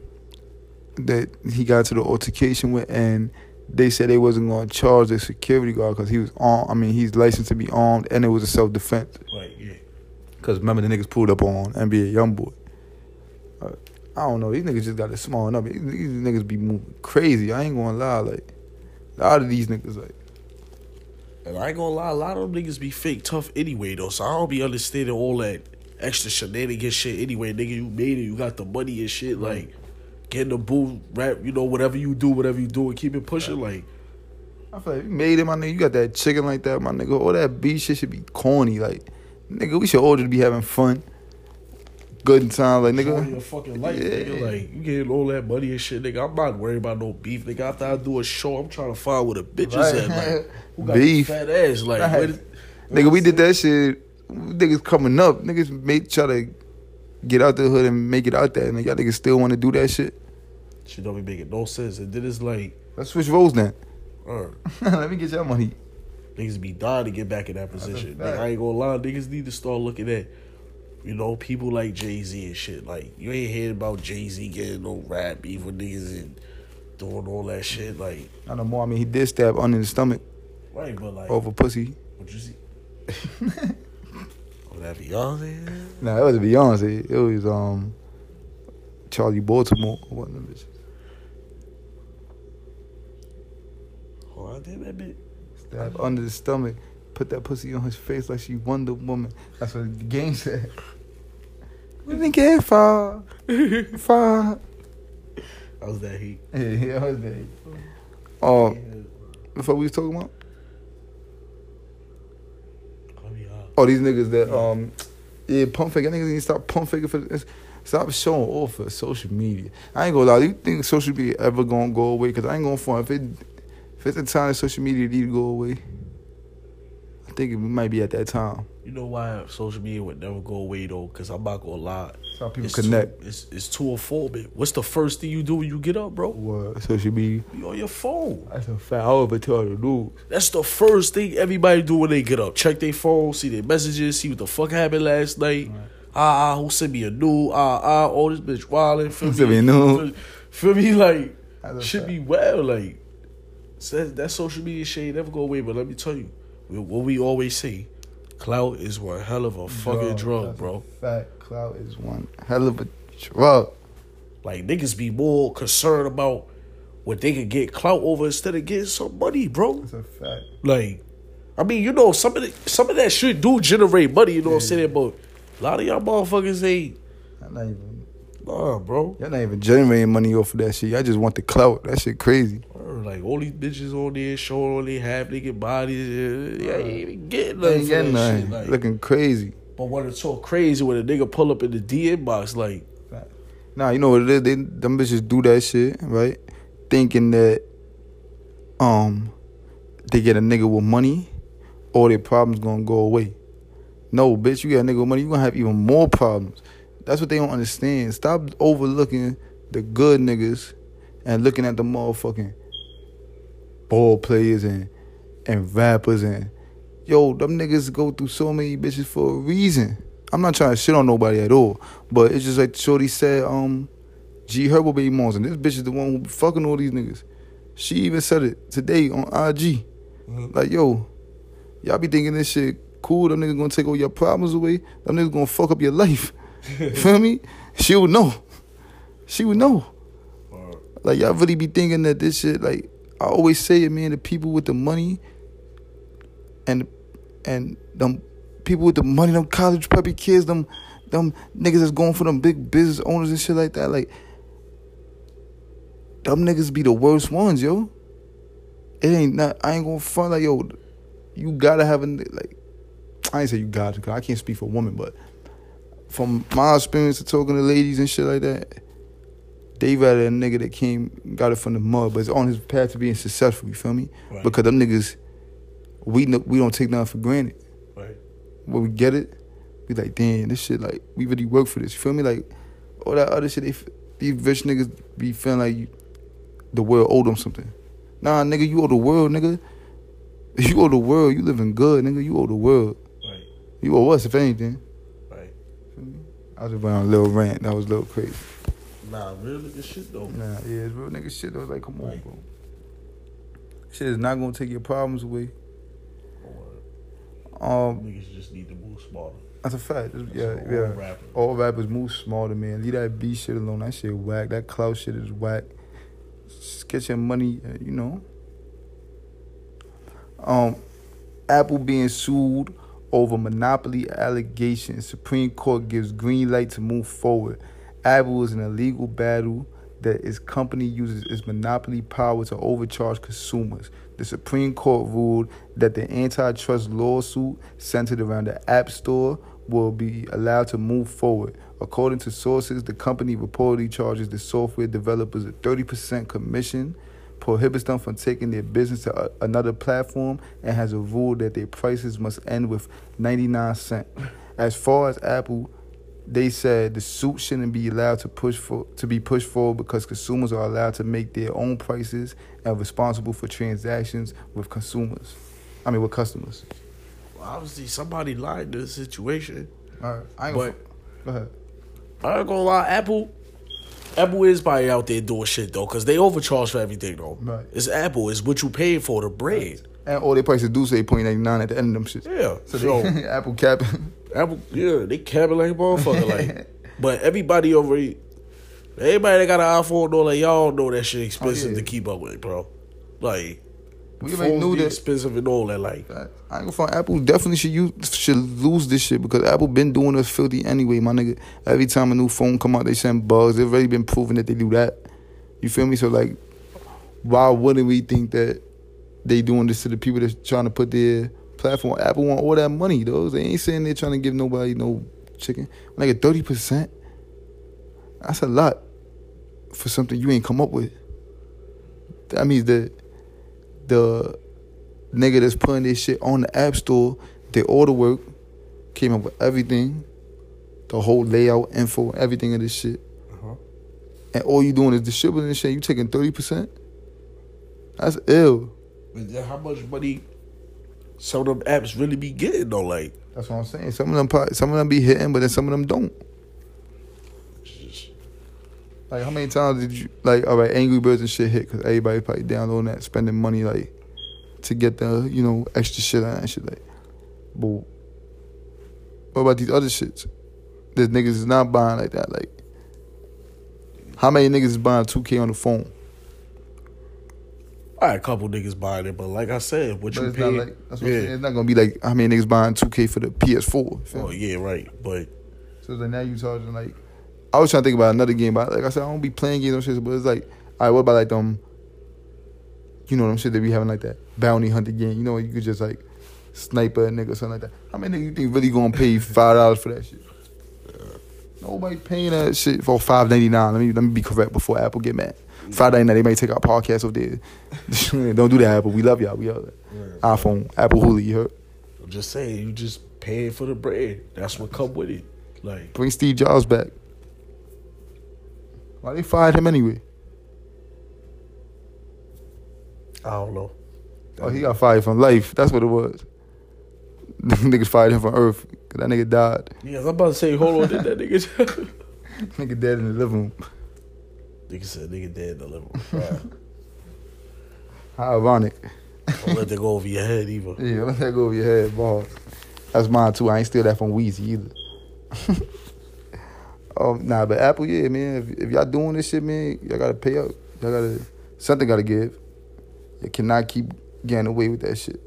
that he got to the altercation with, and they said they wasn't going to charge the security guard because he was armed. I mean, he's licensed to be armed, and it was a self defense. Right. yeah, Cause remember the niggas pulled up on NBA YoungBoy. I don't know. These niggas just got to small up. These, these niggas be moving crazy. I ain't gonna lie. Like a lot of these niggas, like And I ain't gonna lie, a lot of them niggas be fake tough anyway though. So I don't be understanding all that extra shenanigans shit anyway. Nigga, you made it, you got the money and shit. Like getting the boo rap, you know, whatever you do, whatever you do, and keep it pushing. Like I feel like you made it, my nigga. You got that chicken like that, my nigga. All that beef shit should be corny. Like, nigga, we should all just be having fun, good in time. Like, enjoy nigga, your fucking life, Yeah. nigga. Like you getting all that money and shit, nigga. I'm not worried about no beef, nigga. After I do a show, I'm trying to find where the bitches Right. at. Like who got Beef. fat ass? Like Right. where the- nigga, we did that shit. Niggas coming up, niggas made try to get out the hood and make it out there, and y'all niggas still want to do that shit. Shit don't be making no sense. And then it's like, Let's switch roles now. uh, Let me get your money. niggas be dying to get back in that position. fact. Nigga, I ain't gonna lie, niggas need to start looking at, you know, people like Jay Z and shit. Like you ain't hearing about Jay Z getting no rap beef with niggas and doing all that shit. Like, I know more. I mean, he did stab under the stomach right? But like, over pussy. what you see? oh, that Beyonce. Nah, it wasn't Beyonce. It was um Charli Baltimore. What the them bitches. Oh, I did that bit. Stab under the stomach. Put that pussy on his face like she Wonder Woman. That's what the game said. We didn't get far. Far. was that heat? Yeah, yeah, I was there. Oh, before we was talking about? I mean, Oh, these niggas that um, yeah, pump fake. Y'all niggas need to stop pump faking for this. Stop showing off for social media. I ain't gonna lie. Do you think social media ever gonna go away? Cause I ain't gonna front. If it, if it's the time that social media need to go away, I think it might be at that time. You know why social media would never go away though? Cause I'm not gonna lie. How people it's connect. Too, it's it's too affordable. What's the first thing you do when you get up, bro? What social media? You on your phone. That's a fact. I would tell the news. That's the first thing everybody do when they get up. Check their phone, see their messages, see what the fuck happened last night. Ah, ah, who sent me a new? Ah, ah, oh, this bitch wildin'. Feel Who sent me? Feel, feel me? Like, That's should fact. be well. Like, so that, that social media shit never go away. But let me tell you, what we always say, clout is one hell of a fucking drug, that's a bro. Fact. Clout is one hell of a drug. Like, niggas be more concerned about what they could get clout over instead of getting some money, bro. That's a fact. Like, I mean, you know, some of the, some of that shit do generate money. You know what I'm saying? But a lot of y'all motherfuckers ain't. I'm not even. Nah, bro. Y'all not even generating money off of that shit. I just want the clout. That shit crazy. Like all these bitches on there showing all they half naked bodies. uh, Yeah, ain't even getting They nothing. ain't getting nothing. Like, Looking crazy. but when it's so crazy when a nigga pull up in the DM box, like, Nah, you know what it is? They them bitches do that shit, right? Thinking that um they get a nigga with money, all their problems gonna go away. No, bitch, you got a nigga with money, you gonna have even more problems. That's what they don't understand. Stop overlooking the good niggas and looking at the motherfucking ball players and and rappers and yo, them niggas go through so many bitches for a reason. I'm not trying to shit on nobody at all, but it's just like Shorty said, um, G Herbo baby moms, and this bitch is the one who be fucking all these niggas. She even said it today on IG. Like, yo, y'all be thinking this shit cool, them niggas gonna take all your problems away, them niggas gonna fuck up your life. Feel me? She would know. She would know. Like y'all really be thinking that this shit, like I always say it, man, the people with the money and and them people with the money, them college puppy kids, them them niggas that's going for them big business owners and shit like that, like them niggas be the worst ones, yo. It ain't not I ain't gonna front like yo, you gotta have a like I ain't say you got to, cause I can't speak for a woman, but from my experience of talking to ladies and shit like that, they rather a nigga that came got it from the mud, but it's on his path to being successful. You feel me? Right. Because them niggas, we we don't take nothing for granted. right? When we get it, we like, damn, this shit like we really work for this. You feel me? Like all that other shit, they these rich niggas be feeling like you, the world owe them something. Nah, nigga, you owe the world, nigga. You owe the world. You living good, nigga. You owe the world. Right, You owe us, if anything. I was just went on a little rant. That was a little crazy. Nah, real nigga shit though. Nah, yeah, it's real nigga shit. though. like, come on, Right. bro. Shit is not gonna take your problems away. Um, Niggas just need to move smarter. That's a fact. It's- Yeah, all yeah. rappers. All rappers move smarter, man. Leave that B shit alone. That shit whack. That cloud shit is whack. Just get your money, uh, you know. Um, Apple being sued over monopoly allegations. Supreme Court gives green light to move forward. Apple is in a legal battle that its company uses its monopoly power to overcharge consumers. The Supreme Court ruled that the antitrust lawsuit centered around the App Store will be allowed to move forward. According to sources, the company reportedly charges the software developers a 30% commission, prohibits them from taking their business to a- another platform, and has a rule that their prices must end with 99 cents. As far as Apple, they said the suit shouldn't be allowed to push for to be pushed forward because consumers are allowed to make their own prices and responsible for transactions with consumers. I mean with customers. Well, obviously, somebody lied to the situation. All right, I ain't But go ahead. I ain't gonna lie, Apple. Apple is probably out there doing shit though, cause they overcharge for everything though. Right. It's Apple. It's what you paid for the bread. And all their prices do say point ninety nine at the end of them shit. Yeah. So, So, they, Apple cap. Apple, yeah, they capping like a motherfucker. like, but everybody over, here- everybody that got an iPhone know like y'all know that shit expensive Oh, yeah. to keep up with, bro. Like, We already phones knew that. expensive and all that. Like, I ain't gonna find Apple definitely should use should lose this shit because Apple been doing us filthy anyway, my nigga. Every time a new phone come out, they send bugs. They've already been proving that they do that. You feel me? So like, why wouldn't we think that they doing this to the people that's trying to put their platform? Apple want all that money, though. They ain't saying they're trying to give nobody no chicken. Like a thirty percent. That's a lot for something you ain't come up with. That means that the nigga that's putting this shit on the app store did all the work, came up with everything, the whole layout, info, everything of this shit. Uh-huh. And all you doing is distributing this shit. You taking thirty percent? That's ill. but then how much money some of them apps really be getting though? Like, That's what I'm saying. Some of them, probably, some of them be hitting, but then some of them don't. Like how many times did you like? All right, Angry Birds and shit hit because everybody probably downloading that, spending money like to get the you know extra shit on that shit. Like, but what about these other shits? That niggas is not buying like that. Like, how many niggas is buying two K on the phone? I had a couple niggas buying it, but like I said, what But you pay, like that's what I'm yeah. It's not gonna be like how many niggas buying two K for the PS4. Oh yeah, right. But So then now you charging like I was trying to think about another game, but like I said, I don't be playing games and shit, but it's like, all right, what about like them you know them shit they be having like that bounty hunter game, you know you could just like sniper a nigga or something like that. How many niggas you think really gonna pay five dollars for that shit? Nobody paying that shit for five ninety nine. Let me let me be correct before Apple get mad. Five ninety nine, they might take our podcast off there. don't do that, Apple. We love y'all. We all iPhone, Apple Hulu, you heard? I'm just saying, you just paying for the bread. That's what come with it. Like, Bring Steve Jobs back. Why they fired him anyway? I don't know. Oh, he got fired from life. That's what it was. Niggas fired him from Earth. 'cause that nigga died. Yeah, I'm about to say, hold on, did that nigga? Nigga dead in the living room. nigga said, nigga dead in the living room. Right. How ironic. Don't let that go over your head either. Yeah, let that go over your head, boss. That's mine too. I ain't steal that from Weezy either. Um, nah, but Apple, yeah, man. If, if y'all doing this shit, man, y'all gotta pay up. Y'all gotta something gotta give. You cannot keep getting away with that shit.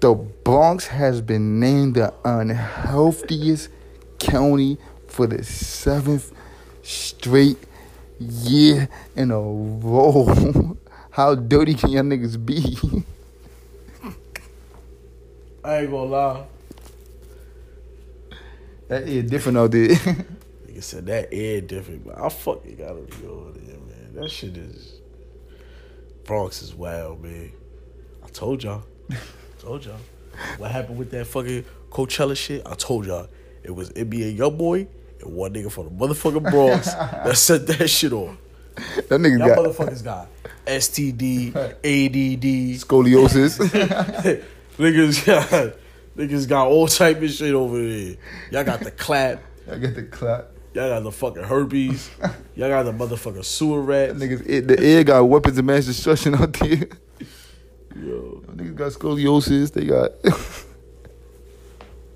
The Bronx has been named the unhealthiest county for the seventh straight year in a row. How dirty can y'all niggas be? I ain't gonna lie. That is different out there. Nigga said that air different, but I fucking gotta be over there, man. That shit is Bronx is wild, man. I told y'all. told y'all. What happened with that fucking Coachella shit? I told y'all. It was NBA Young Boy and one nigga from the motherfucking Bronx that set that shit on. that nigga Y'all got motherfuckers got STD, ADD, scoliosis. niggas got niggas got all type of shit over there. Y'all got the clap. I got the clap. Y'all got the fucking herpes. Y'all got the motherfucking sewer rat. Niggas, it, the air got weapons of mass destruction out there. Yo, Niggas got scoliosis. They got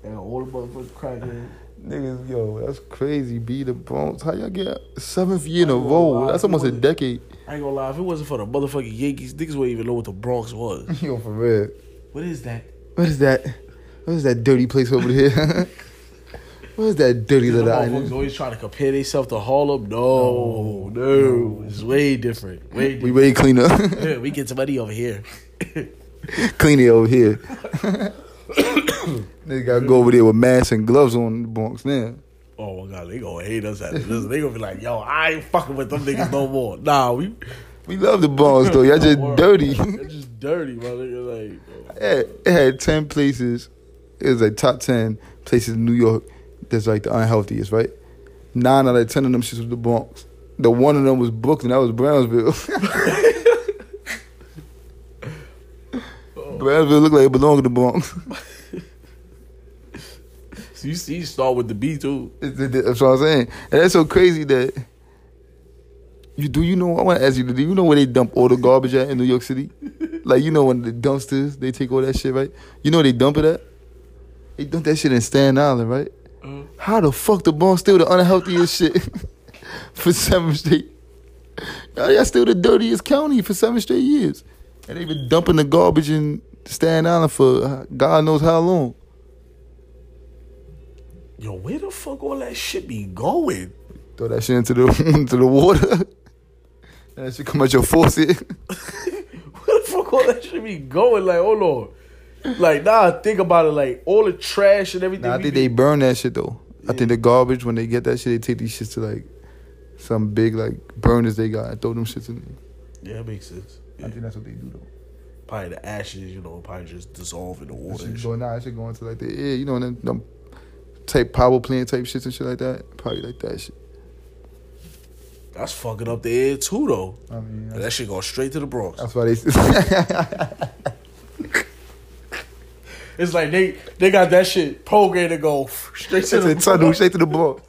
And all the motherfuckers crackheads. Niggas, yo, that's crazy. Be the Bronx. How y'all get seventh year in a row? lie, That's almost a decade. I ain't gonna lie, if it wasn't for the motherfucking Yankees, niggas wouldn't even know what the Bronx was. Yo, for real. What is that? What is that? What is that dirty place over here? what is that dirty little island? always trying to compare themselves to Harlem. No, no, it's way different. Way We different. way cleaner. Yeah, we get some money over here. Clean it over here. they gotta go over there with masks and gloves on the Bronx now. Oh my god, they gonna hate us after this. They gonna be like, yo, I ain't fucking with them niggas no more. Nah, we We love the Bronx though. Y'all just dirty. They're just dirty, my nigga. Like, it, it had ten places. It was like top ten places in New York that's like the unhealthiest, right? Nine out of ten of them shits was the Bronx. The one of them was Brooklyn. That was Brownsville. Brownsville looked like it belonged to the Bronx. so you see, you start with the B too. That's what I'm saying. And that's so crazy that you do you know I wanna ask you, do you know where they dump all the garbage at in New York City? like you know when the dumpsters, they take all that shit, right? You know where they dump it at? They dump that shit in Staten Island, right? Uh, How the fuck the Bronx still the unhealthiest shit for seven straight? Y'all y'all still the dirtiest county for seven straight years. And they been dumping the garbage in Staten Island for uh, God knows how long. yo, where the fuck all that shit be going? Throw that shit into the into the water. And that shit come out your faucet. Where the fuck all that shit be going? Like, hold on. Like, nah, think about it. Like, all the trash and everything. Nah, I think they burn that shit though. I think the garbage when they get that shit, they take these shits to like some big like burners they got and throw them shits in there. Yeah, it makes sense. Yeah. I think that's what they do though. Probably the ashes, you know, probably just dissolve in the That water. shit go shit. nah, that shit go into like the air, you know, and then them type power plant type shits and shit like that. Probably like that shit. That's fucking up the air too, though. I mean, that shit going straight to the Bronx. that's why they. It's like they they got that shit programmed to go straight to the tunnel straight to the Bronx.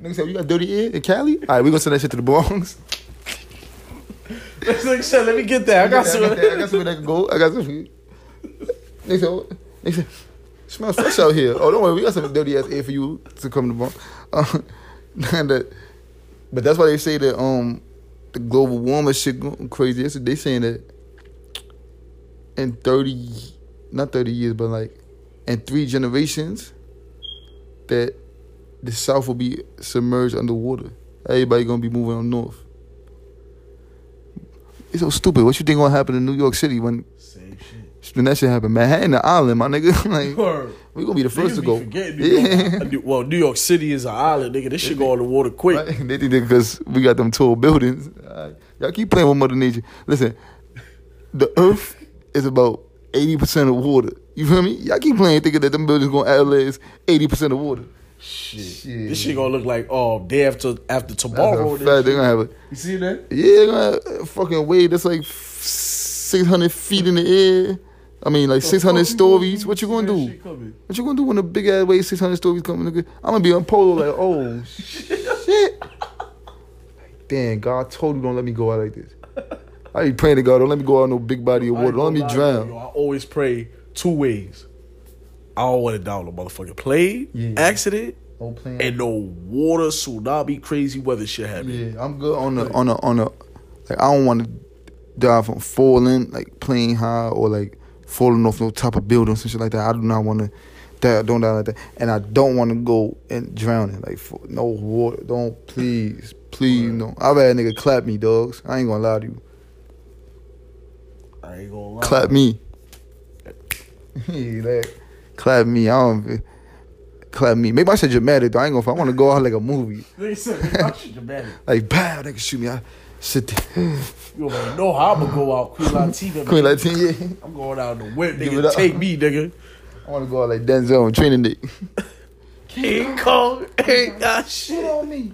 Nigga said, "You got dirty air in Cali? All right, we gonna send that shit to the Bronx." Said, "Let me get that. I got some." I got, some that can go. I got some. They said, what? they said, smells fresh out here. Oh, don't worry, we got some dirty ass air for you to come to Bronx. Uh, and that, but that's why they say that um the global warming shit going crazy. They saying that in thirty, not thirty years, but like in three generations, that the South will be submerged underwater. Everybody gonna be moving on north. It's so stupid. What you think gonna happen in New York City when Same shit. when that shit happen? Manhattan, the island, my nigga. like Word. we gonna be the first Niggas to go. York- Well, New York City is an island, nigga. This shit go in the water quick. Right? They think because we got them tall buildings. Alright. Y'all keep playing with Mother Nature. Listen, the Earth is about eighty percent of water. You feel me? Y'all keep playing thinking that them buildings gonna outlast eighty percent of water. Shit. Shit. This shit gonna look like oh day after after tomorrow. a fact. They're gonna have a You see that? yeah, they're gonna have a fucking wave that's like six hundred feet in the air. I mean, like six hundred stories. What you gonna do? What you gonna do when a big ass wave six hundred stories coming? Nigga? I'm gonna be on polo like, oh shit. Damn, God told you don't let me go out like this. I be praying to God, don't let me go out in no big body of water. Don't let me drown. Yo, I always pray two ways. I don't want to die on a motherfucking plane, Yeah. accident, No plan. and no water, tsunami, crazy weather shit happen. Yeah, I'm good on the on the on the like I don't want to die from falling like plane high or like falling off no top of buildings and shit like that. I do not want to die don't die like that, and I don't want to go and drowning like for, no water. Don't please, please no. I'd rather nigga clap me, dogs. I ain't gonna lie to you. I ain't gonna lie. Clap me. Like, clap me. I don't. Clap me. Maybe I said dramatic though. I ain't gonna. I want to go out like a movie. Nigga said, "Nigga, I should dramatic. Like, pow, they can shoot me. I sit there. You already know how I'm gonna go out. Queen Latifah. Queen man. Latifah, yeah. I'm going out in the whip. Nigga, take me, nigga. I want to go out like Denzel on training day. King Kong ain't got shit. on me.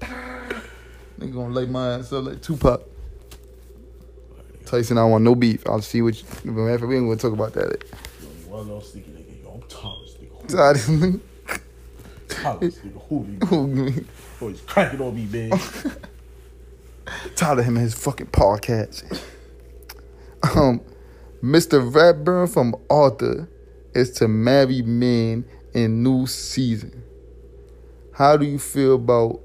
Nigga gonna lay my ass up like Tupac. Tyson, I want no beef. I'll see what you. But man, we ain't gonna talk about that. One little sneaky nigga. Yo, I'm Thomas, nigga. Tired of him. Thomas, nigga. Who nigga? Always cracking on me, man. Tired of him and his fucking paw podcast. Um, Mr. Ratburn from Arthur is to marry men in new season. How do you feel about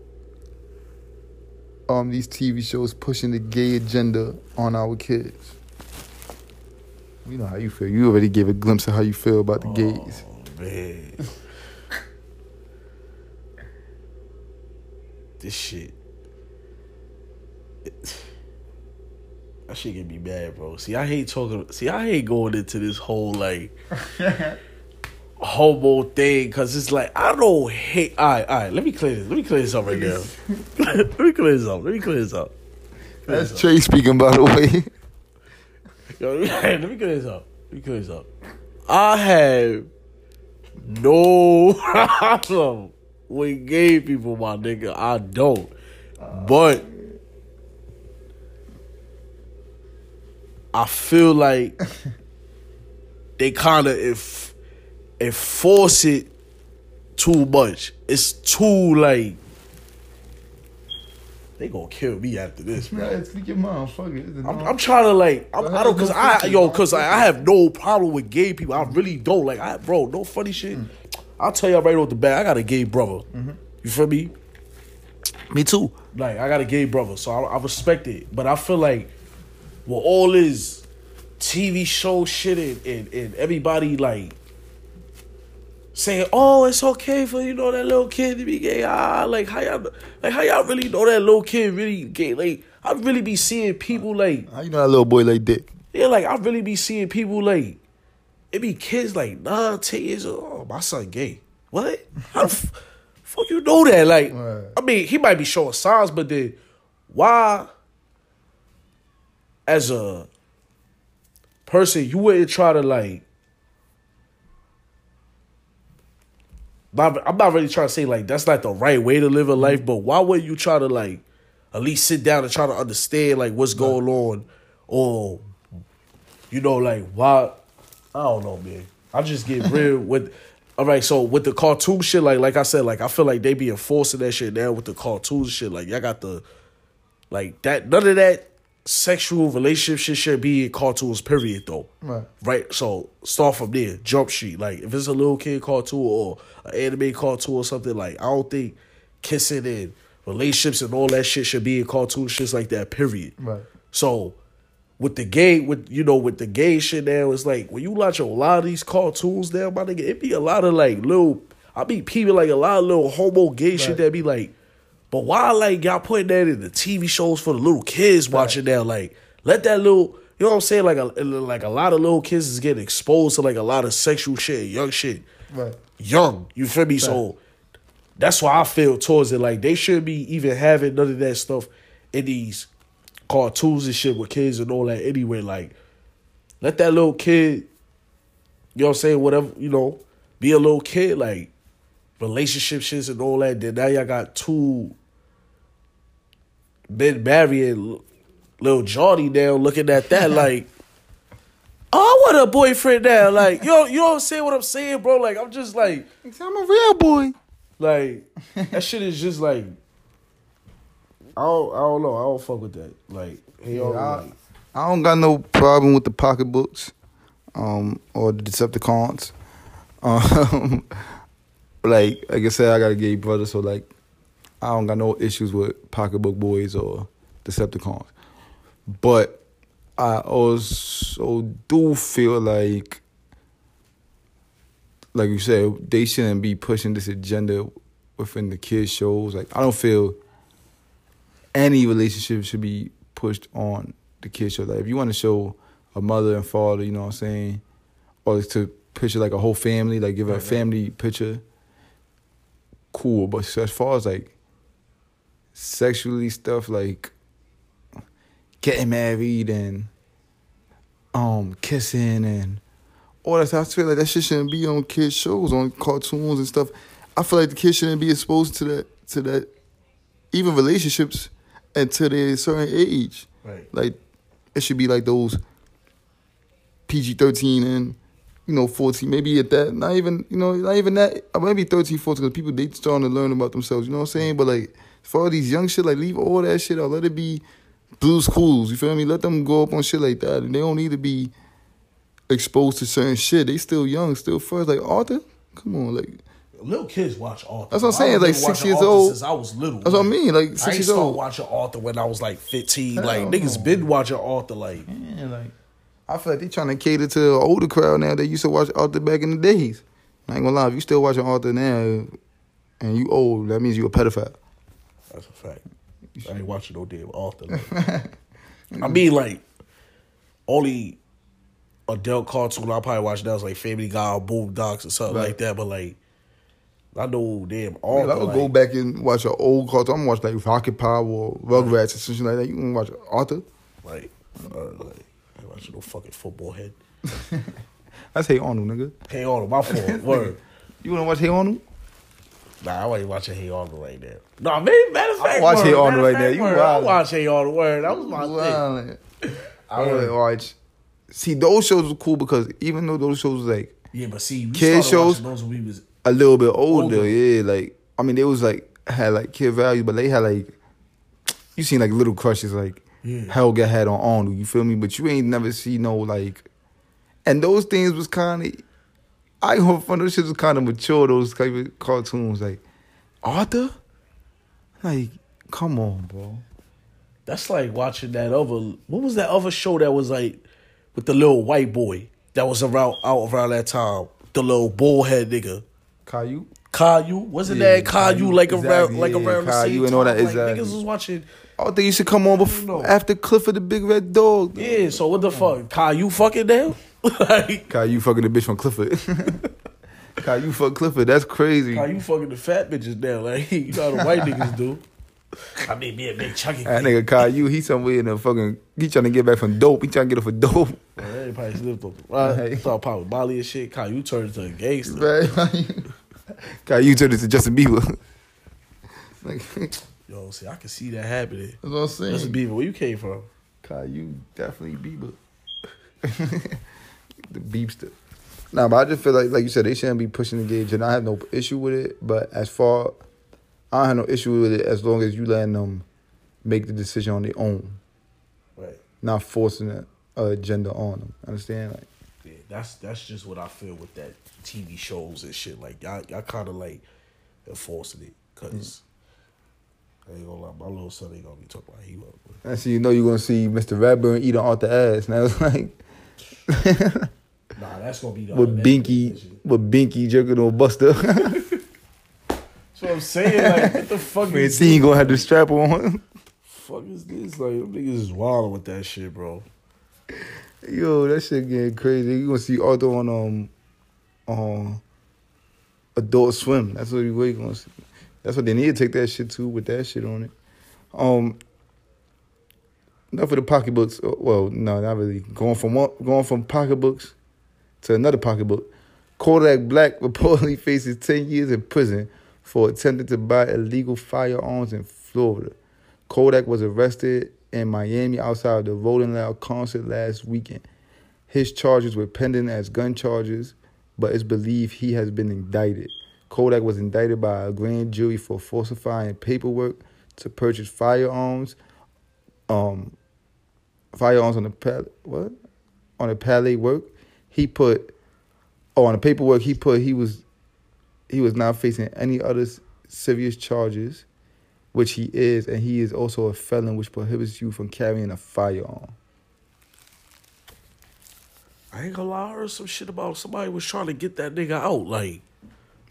um these TV shows pushing the gay agenda on our kids? You know how you feel. You already gave a glimpse of how you feel about the gays. Oh, man. this shit. That shit get me mad, bro. See, I hate talking. See, I hate going into this whole like homo thing because it's like I don't hate. All right, all right. Let me clear this. Let me clear this up right now. let me clear this up. Let me clear this up. That's Trey speaking, by the way. Yo, let me clear this up. Let me clear this up. I have no problem with gay people, my nigga. I don't. But I feel like they kind of if enforce it too much. It's too like they gonna kill me after this, bro. Yeah, speak your mind. Fuck it. It's a I'm, I'm trying to like I'm, I don't cause I yo cause I, I have no problem with gay people. I really don't like I bro no funny shit. I'll tell y'all right off the bat. I got a gay brother. You feel me? Me too. Like I got a gay brother, so I, I respect it. But I feel like with all this TV show shit and, and, and everybody like saying, "Oh, it's okay for you know that little kid to be gay." Ah, like how y'all like how y'all really know that little kid really gay? Like I really be seeing people like How you know that little boy like dick? yeah, like I really be seeing people like it be kids like nine, ten years old. Oh, my son gay. What? How the f- fuck you know that? Like, Right. I mean, he might be showing signs, but then why, as a person, you wouldn't try to like. I'm not really trying to say like that's not the right way to live a life, but why would you try to like at least sit down and try to understand like what's going on, or you know like why? I don't know, man. I just get real with. All right, so with the cartoon shit, like like I said, like I feel like they be enforcing that shit now with the cartoon shit. Like y'all got the, like that. None of that sexual relationship shit should be in cartoons. Period, though. Right. Right. So start from there. Jump sheet. Like if it's a little kid cartoon or an anime cartoon or something, like I don't think kissing and relationships and all that shit should be in cartoon shits like that. Period. Right. So with the gay, with you know, with the gay shit now, it's like when you watch a lot of these cartoons now, my nigga, it be a lot of like little. I be people like a lot of little homo gay shit Right. that be like, but why like y'all putting that in the TV shows for the little kids watching now? Like let that little. You know what I'm saying? Like a like a lot of little kids is getting exposed to like a lot of sexual shit, young shit, Right. young. You feel me? So that's why I feel towards it. Like they shouldn't be even having none of that stuff in these cartoons and shit with kids and all that anyway. Like, let that little kid, you know what I'm saying, whatever, you know, be a little kid, like relationship shits and all that. Then now y'all got two men marrying little Johnny now looking at that like Oh, I want a boyfriend now. Like, yo, you don't say what I'm saying, bro. Like, I'm just like, I'm a real boy. like that shit is just like I don't I don't know. I don't fuck with that. Like he Yeah, I, like, I don't got no problem with the pocketbooks, um, or the Decepticons. Um, like like I said, I got a gay brother, so like I don't got no issues with pocketbook boys or Decepticons. But I also do feel like, like you said, they shouldn't be pushing this agenda within the kids shows. Like I don't feel any relationship should be pushed on the kids show. Like if you want to show a mother and father, you know what I'm saying, or to picture like a whole family, like give a family picture, cool. But as far as like sexually stuff, like getting married and um kissing and all that stuff, I feel like that shit shouldn't be on kids shows, on cartoons and stuff. I feel like the kids shouldn't be exposed to that to that even relationships until they're a certain age. Right. Like it should be like those PG thirteen and you know fourteen, maybe at that. Not even you know not even that. Maybe 13, 14, because people they starting to learn about themselves. You know what I'm saying? But like for all these young shit, like leave all that shit out. Let it be blue schools. You feel me? Let them go up on shit like that, and they don't need to be exposed to certain shit. They still young, still first. Like Arthur, Come on, like Little kids watch Arthur. That's what I'm saying, like, six years Arthur old. Since I was little. that's what I mean. Like six ain't years old. watching Arthur when I was like 15. Hell like niggas no. been watching Arthur. Like Yeah, like I feel like they trying to cater to an older crowd now that used to watch Arthur back in the days. I ain't gonna lie, if you still watching Arthur now and you old, that means you a pedophile. that's a fact. I ain't watching no damn Arthur. like. I mean, like only adult cartoon I probably watch now is like Family Guy or Boondocks or something Right. like that. But like, I know damn Man, Arthur. I would like, go back and watch an old cartoon. I'm gonna watch like Rocket Power or Rugrats or something like that. You can watch Arthur. like, uh, like Ain't watching no fucking football head. That's Hey Arnold, nigga. Hey Arnold, my fault. Word. You wanna watch Hey Arnold? Nah, I ain't watching Hey Arnold right now. Nah, man, matter of fact, I watch word, Hey Arnold of right now. You word, I watch Hey Arnold. Word, that was my thing. I wouldn't watch. See, those shows were cool because even though those shows was like Yeah, but see, we Kid shows? those when we was a little bit older, Older. yeah, like I mean, they was like had like kid value, but they had like you seen like little crushes like Yeah. Helga had on Arnold, you feel me? But you ain't never see no like, and those things was kind of. I hope fun those shit was kind of mature. Those type of cartoons like Arthur, like come on, bro. That's like watching that other. What was that other show that was like with the little white boy that was around out around that time? The little bullhead nigga. Caillou. Caillou wasn't Yeah, that Caillou, Caillou, like around exactly, like yeah, around the Caillou same and all time? that, Like, exactly. niggas was watching. Oh, I think you should come on before after Clifford the Big Red Dog. Yeah, so what the fuck? Caillou fucking now? like you fucking the bitch from Clifford. Caillou fuck Clifford. That's crazy. Caillou fucking the fat bitches now? Like you know how the white niggas do. I mean, me a Big chunky. That nigga Caillou, he somewhere in the fucking. He trying to get back from dope. He trying to get off of dope. Man, everybody slipped up. Right? Hey. Thought probably Molly and shit. Caillou turned into a gangster. Right? you turned into Justin Bieber. like, Yo, see, I can see that happening. That's what I'm saying. Justin Bieber, where you came from? Kai, you definitely Bieber. the Beepster. Nah, but I just feel like, like you said, they shouldn't be pushing the gauge, and I have no issue with it. But as far, I don't have no issue with it as long as you letting them make the decision on their own, Right. not forcing a, a agenda on them. Understand? Like, Yeah, that's that's just what I feel with that TV shows and shit. Like y'all, y'all kind of like enforcing it because I ain't gonna lie, my little son ain't gonna be talking about he love. and so you know you're gonna see Mr. Ratburn eating off the ass. Now it's like Nah, that's gonna be the with Binky, with Binky jerking on Buster. That's what I'm saying. Like, what the fuck Man, is see, he gonna have the strap on. fuck is this? Like, them niggas is wilding with that shit, bro. Yo, that shit getting crazy. You gonna see Arthur on um on Adult Swim. That's what you gonna see. That's what they need to take that shit to with that shit on it. Um enough of the pocketbooks. Uh, Well, no, not really. Going from one, going from pocketbooks to another pocketbook. Kodak Black reportedly faces 10 years in prison for attempting to buy illegal firearms in Florida. Kodak was arrested in Miami outside of the Rolling Loud concert last weekend. His charges were pending as gun charges, but it's believed he has been indicted. Kodak was indicted by a grand jury for falsifying paperwork to purchase firearms, um, firearms on the pal- what on the pallet work. He put oh on the paperwork he put he was he was not facing any other serious charges, which he is, and he is also a felon, which prohibits you from carrying a firearm. I ain't gonna lie, I heard some shit about somebody was trying to get that nigga out. Like,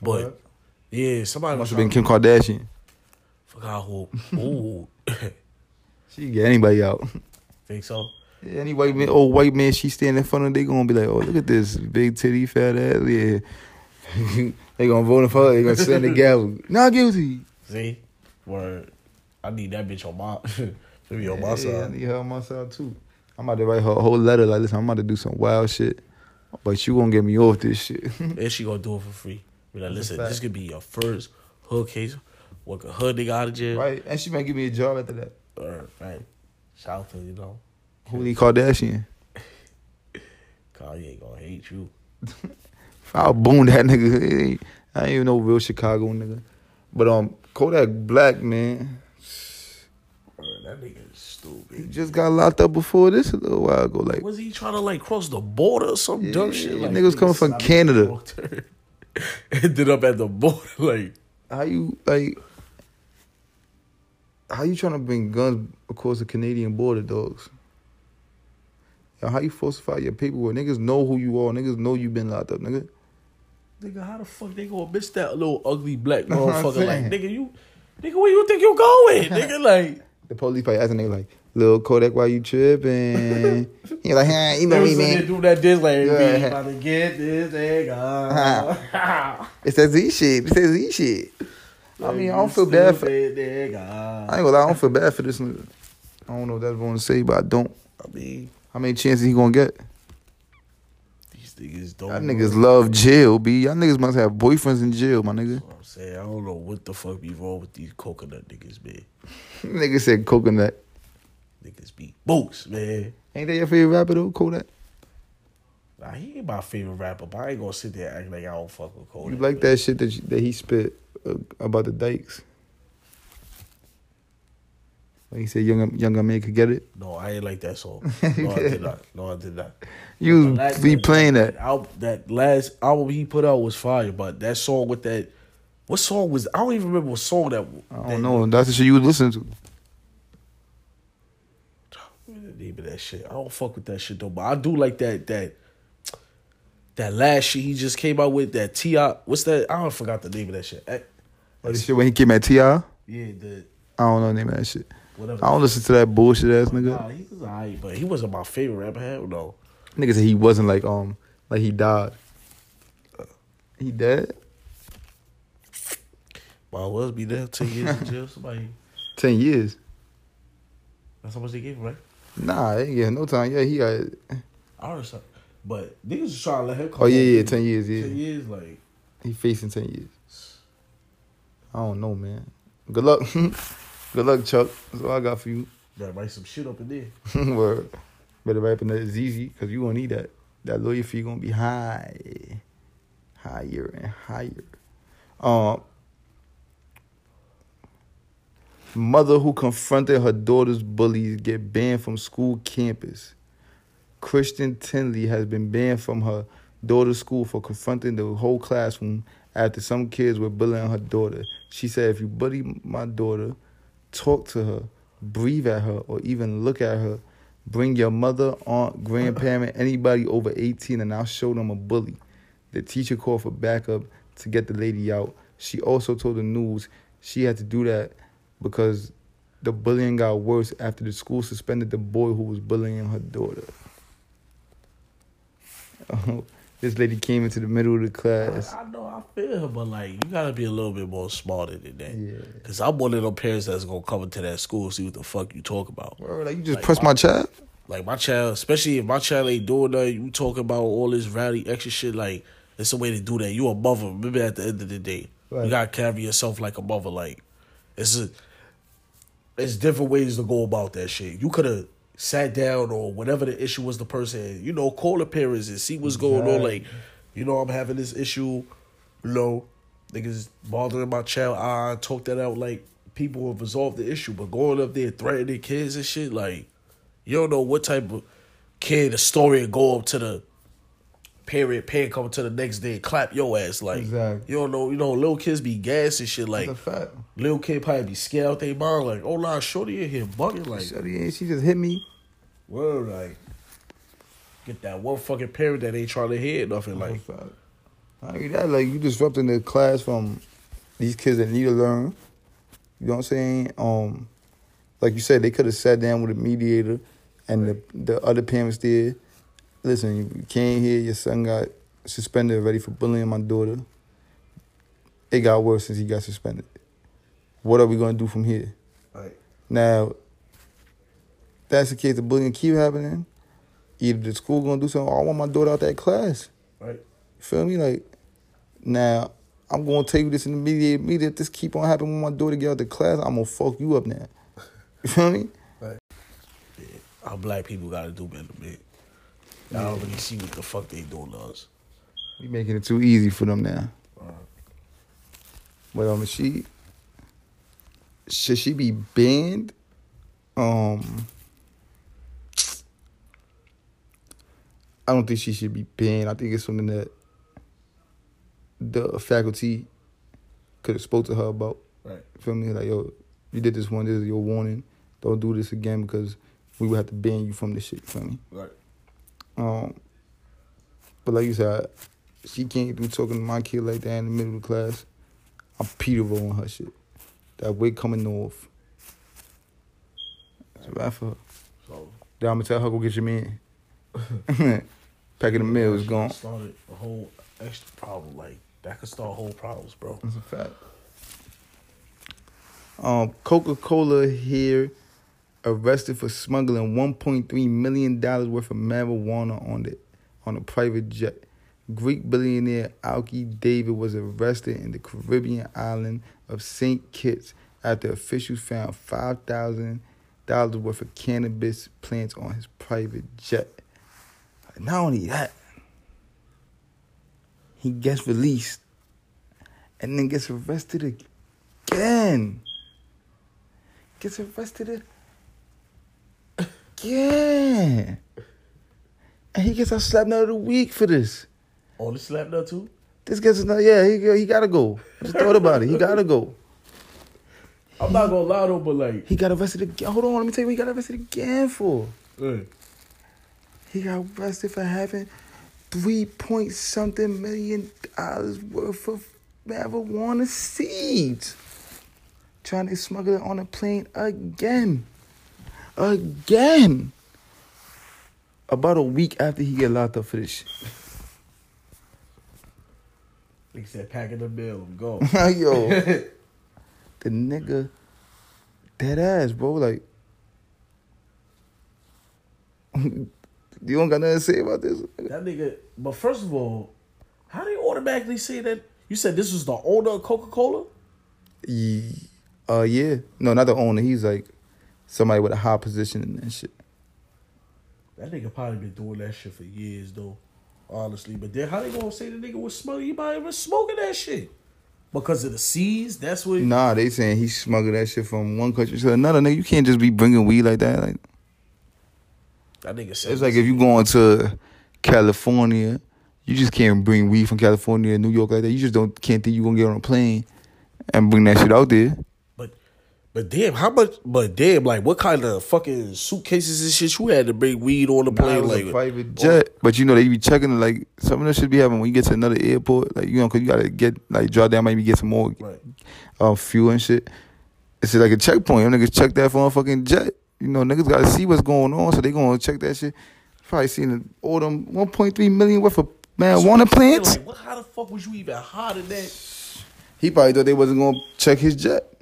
but What? yeah, somebody Must have been Kim Kardashian. Forgot who. Ooh, She can get anybody out. think so? Yeah, any white man, old white man, she stand in front of, they gonna be like, oh, look at this big titty, fat ass. Yeah, they gonna vote for her. They gonna send the gavel. Not guilty. See, word. I need that bitch on my, to be on my Yeah, I need her on my side too. I'm about to write her a whole letter like, listen, I'm about to do some wild shit, but you gonna get me off this shit. And she gonna do it for free. Be like, listen, this could be your first hood case. Work a hood nigga out of jail. right? And she might give me a job after that. Or, right. Shout out to, you know, Holy Kardashian. Kanye ain't gonna hate you. If I boom that nigga, I ain't even no real Chicago nigga. But um, Kodak Black man, that nigga is stupid. he just got locked up before this a little while ago. Like Was he trying to like cross the border or some dumb shit? Like, niggas coming from Canada. The wrong turn. ended up at the border. Like, How you like? How you trying to bring guns across the Canadian border, dogs? Yo, how you falsify your paperwork? Niggas know who you are. Niggas know you been locked up, nigga. nigga, how the fuck they gonna miss that little ugly black That's what motherfucker? Like, nigga, you, nigga, where you think you going, nigga? Like, The police probably asking nigga like, "Lil Kodak, why you tripping?" he like, "Huh, you know me, man. doing that like, Yeah. about to get this nigga. It's that Z shit. It's that Z shit." I mean, I don't feel bad for. I ain't gonna lie, I don't feel bad for this nigga. I don't know what that's going to say, but I don't. I mean, How many chances he gonna get? these niggas don't. Y'all niggas love jail, b. Y'all niggas must have boyfriends in jail, my nigga. That's what I'm saying, I don't know what the fuck be wrong with these coconut niggas, man. Nigga said coconut. Niggas be boots, man. Ain't that your favorite rapper though, Kodak? Nah, he ain't my favorite rapper, but I ain't gonna sit there and act like I don't fuck with Kodak. You like that shit that you, that he spit uh, about the dykes? Like he said, younger younger man could get it. No, I ain't like that song. No, I did not. No, I did not. You be playing that. that last album he put out was fire, but that song with that, what song was? I don't even remember what song that. I don't know. That's the shit you would listen to. Name of that shit? I don't fuck with that shit though, but I do like that that that last shit he just came out with. That Ti, what's that? I don't forgot the name of that shit. Eh, Like the shit when he came at Ti. Yeah, the I don't know the name of that shit. whatever. I don't listen to that bullshit ass nigga. Nah, he was alright, but he wasn't my favorite rapper. Hell no. Nigga said he wasn't like um like he died. He dead? Well, I was be there ten years in jail. Somebody. Ten years. That's how much they gave him, right? Nah, ain't getting no time. Yeah, he got. I something. But niggas was trying to let him come. Oh yeah, yeah, ten years. Yeah, Ten years, like. he facing ten years. I don't know, man. Good luck. Good luck, Chuck. That's all I got for you. Gotta write some shit up in there. Word. Better write up in that ZZ because you gonna need that. That lawyer fee gonna be high, higher and higher. Um, mother who confronted her daughter's bullies get banned from school campus. Christian Tinley has been banned from her daughter's school for confronting the whole classroom after some kids were bullying her daughter. She said, "If you bully my daughter, talk to her, breathe at her, or even look at her, bring your mother, aunt, grandparent, anybody over 18, and I'll show them a bully. The teacher called for backup to get the lady out. She also told the news she had to do that because the bullying got worse after the school suspended the boy who was bullying her daughter. this lady came into the middle of the class. I know I feel her, but like you gotta be a little bit more smarter than that. Yeah. Cause I'm one of them parents that's gonna come into that school and see what the fuck you talk about. Word, Like you just Like, press my child. Like my child, especially if my child ain't doing nothing, you talking about all this rowdy extra shit. Like it's a way to do that. You a mother. Remember, at the end of the day, Right. you gotta carry yourself like a mother. Like it's a, it's different ways to go about that shit. You could have sat down or whatever the issue was. The person, you know, call the parents and see what's going on. Like, you know, I'm having this issue. You know, niggas bothering my child. I talk that out. Like people have resolved the issue, but going up there threatening kids and shit, like. You don't know what type of kid a story go up to the parent, parent come to the next day clap your ass. Like Exactly. you don't know, you know, little kids be gas and shit. Like That's a fact. little kid probably be scared out they mind. Like, oh nah, shorty in here bugging. Like, Shorty ain't- She just hit me. word, like get that one fucking parent that ain't trying to hear nothing. Like, fact. Not that, like you disrupting the class from these kids that need to learn. You know what I'm saying? Um, like you said, they could have sat down with a mediator, and the the other parents did. Listen, you came here, your son got suspended already for bullying my daughter. It got worse since he got suspended. What are we gonna do from here? like Now, that's the case. The bullying keep happening. Either the school gonna do something. Or I want my daughter out that class. right, You feel me? Like, now I'm gonna tell you this in the media. Media, if this keep on happening when my daughter get out the class, I'm gonna fuck you up now. You feel me? Right. Our black people gotta do better, man. I don't really see what the fuck they doing to us. We making it too easy for them now. But um, she should she be banned? Um, I don't think she should be banned. I think it's something that the faculty could have spoke to her about. Right. Feel me? Like yo, you did this one. This is your warning. Don't do this again because we would have to ban you from this shit. You feel me? Right. Um, but like you said, she came through talking to my kid like that in the middle of the class. I'm Peter on her shit. That wig coming north. That's right for her. So Then I'm gonna tell her go get your man. Pack of the mail is gone. Started a whole extra problem. Like that could start whole problems, bro. That's a fact. Um, Coca Cola here arrested for smuggling 1.3 million dollars worth of marijuana on the on a private jet. Greek billionaire Alki David was arrested in the Caribbean island of St. Kitts after officials found five thousand dollars worth of cannabis plants on his private jet. Not only that, he gets released and then gets arrested again. Gets arrested again. And he gets a slap nut of the week for this. On the slap nut too. This gets another, yeah, he, he gotta go. I just thought about it. He gotta go. I'm not gonna lie though, but like, He got arrested again. Hold on, let me tell you what he got arrested again for. He got arrested for having three point something million dollars worth of marijuana seeds. Trying to smuggle it on a plane again. Again. About a week after he get locked up for this shit. like said, packing the bill, I'm. Yo. the nigga dead ass, bro. Like you don't got nothing to say about this? that nigga. But first of all, how do you automatically say that? You said this was the owner of Coca Cola. Ye- Uh, yeah. No, not the owner. He's like somebody with a high position in that shit. That nigga probably been doing that shit for years though, honestly. But then how they gonna say the nigga was smuggling? He might have been smoking that shit because of the seeds. That's what. Nah, they saying he smuggled that shit from one country to another. Nigga, you can't just be bringing weed like that. Like That nigga said. it's like if you going to California, you just can't bring weed from California to New York like that. You just don't can't think you gonna get on a plane and bring that shit out there. But damn, how much? But damn, like what kind of fucking suitcases and shit you had to bring weed on the plane? was like a private jet, but you know they be checking it, like some of that should be happening when you get to another airport. Like you know, cause you gotta get like draw down, maybe get some more Right. um, fuel and shit. It's like a checkpoint. Them niggas check that for a fucking jet. You know, niggas gotta see what's going on, so they gonna check that shit. Probably seen all them 1.3 million worth of marijuana plants. Like, what, how the fuck was you even hot in that? He probably thought they wasn't gonna check his jet.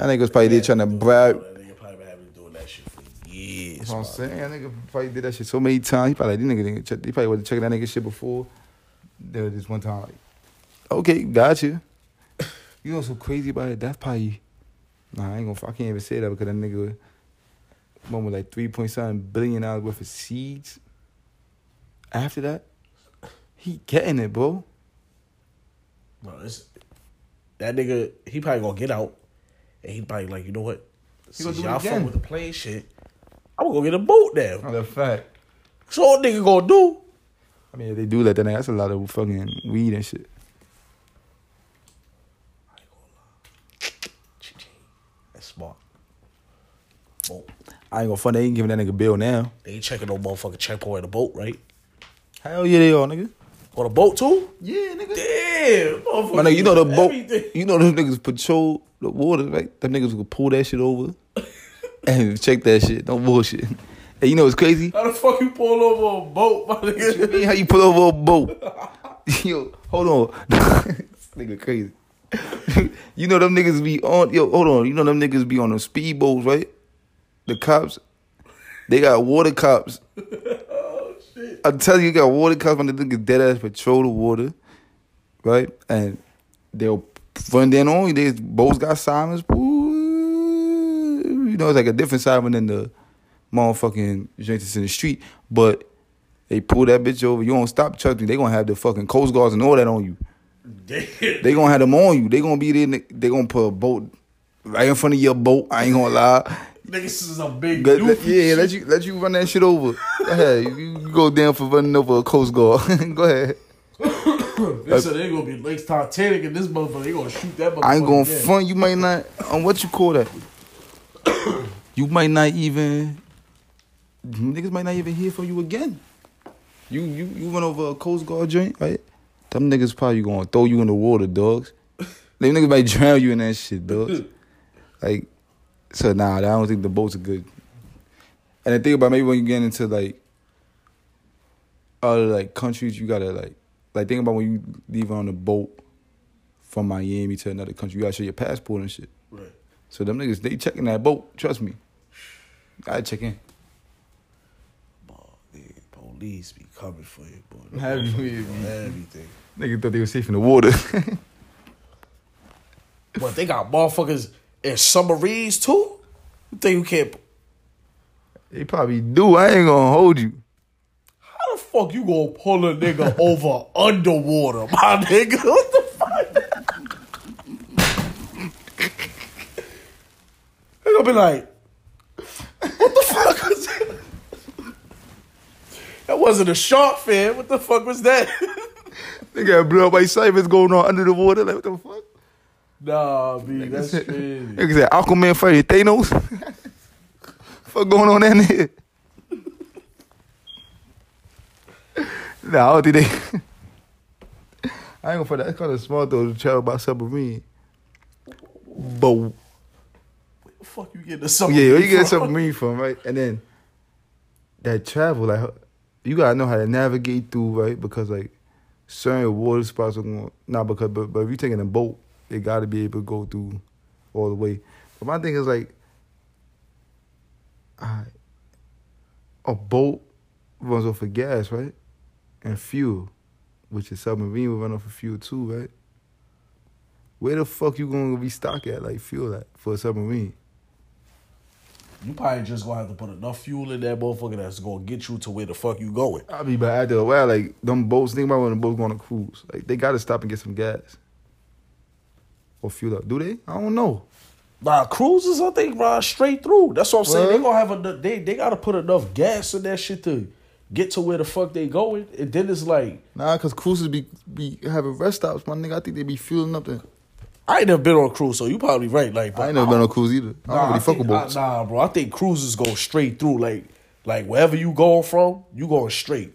That nigga was probably there trying to bribe. That nigga probably been doing that shit for years. That's what I'm saying. That nigga probably did that shit so many times. He probably like, niggas didn't check. He probably wasn't checking that nigga shit before. There was this one time like, okay, got you. You know what's so crazy about it? That's probably nah. I ain't gonna. I can't even say that because that nigga one with like three point seven billion dollars worth of seeds. After that, he getting it, bro. Bro, it's, that nigga, he probably gonna get out, and he probably like, you know what? Since y'all fuck with the plane shit, I'm gonna go get a boat now. That's a fact. So what nigga gonna do? I mean, if they do that, then that's a lot of fucking weed and shit. I ain't gonna lie. That's smart. Boat. I ain't gonna fund. They ain't giving that nigga bill now. They ain't checking no motherfucking checkpoint in the boat, right? Hell yeah, they are, nigga. On the boat too? Yeah, nigga. Damn, motherfucker. My nigga, you know the boat. Everything. You know those niggas patrol the water, right? Them niggas will pull that shit over and check that shit. Don't bullshit. Hey, you know what's crazy? How the fuck you pull over a boat, my nigga? Me, How you pull over a boat? Yo, hold on. this nigga crazy. you know them niggas be on. Yo, hold on. You know them niggas be on them speedboats, right? The cops. They got water cops. Shit. I'm telling you, you got water cops when the niggas dead ass patrol the water, right? And they'll run then on. They both got sirens. You know, it's like a different siren than the motherfucking that's in the street. But they pull that bitch over. You don't stop, trust me. They gonna have the fucking coast guards and all that on you. Damn. They gonna have them on you. They gonna be there. They gonna put a boat right in front of your boat. I ain't gonna lie. Niggas is a big Let- let- yeah, let you let you run that shit over. Go ahead, you, you go down for running over a coast guard. go ahead. they uh, said they gonna be Lake Titanic and this motherfucker. They gonna shoot that motherfucker. I ain't gonna dead. front. You might not. On what you call that? you might not even. Niggas might not even hear from you again. You you you went over a Coast Guard joint, right? Them niggas probably gonna throw you in the water, dogs. Them niggas might drown you in that shit, dogs. Like, so nah, I don't think the boats are good. And the thing about maybe when you get into like other like countries, you gotta like like think about when you leave on a boat from Miami to another country, you gotta show your passport and shit. Right. So them niggas, they checking that boat. Trust me. Gotta check in. Boy, nigga, police be coming for you, boy. Every- Everything. Niggas thought they were safe in the water. But they got motherfuckers in submarines too. You think you can't? they probably do. I ain't gonna hold you. How the fuck you gonna pull a nigga over underwater, my nigga? What the fuck? They gonna be like, what the fuck was that? That wasn't a shark fin. What the fuck was that? They got blew up by ciphers going on under the water. Like what the fuck? Nah, B, that's crazy. Niggas said Aquaman fighting Thanos. fuck going on in there? nah, I don't think they. I ain't gonna fight that. It's kind of smart though to travel by submarine. But Where the fuck you getting the submarine Yeah, where you get a submarine from, right? And then that travel, like you gotta know how to navigate through, right? Because like certain water spots are going not because but but if you're taking a boat, they gotta be able to go through all the way. But my thing is like alright, a boat runs off of gas, right? And fuel, which is submarine will run off of fuel too, right? Where the fuck you gonna be restock at, like fuel at for a submarine? You probably just gonna have to put enough fuel in that motherfucker that's gonna get you to where the fuck you going. I mean, but after a while, like them boats. Think about when the boats go on a cruise. Like they gotta stop and get some gas or fuel up. Do they? I don't know. Nah, cruises I think ride straight through. That's what I'm saying. They What? gonna have a they they gotta put enough gas in that shit to get to where the fuck they going. And then it's like Nah, cause cruises be be having rest stops. My nigga, I think they be fueling up there. I ain't never been on a cruise, so you probably right. Like, but I ain't never been on a cruise either. I don't Nah, really fuck with. Nah, bro. I think cruises go straight through. Like, like wherever you going from, you going straight.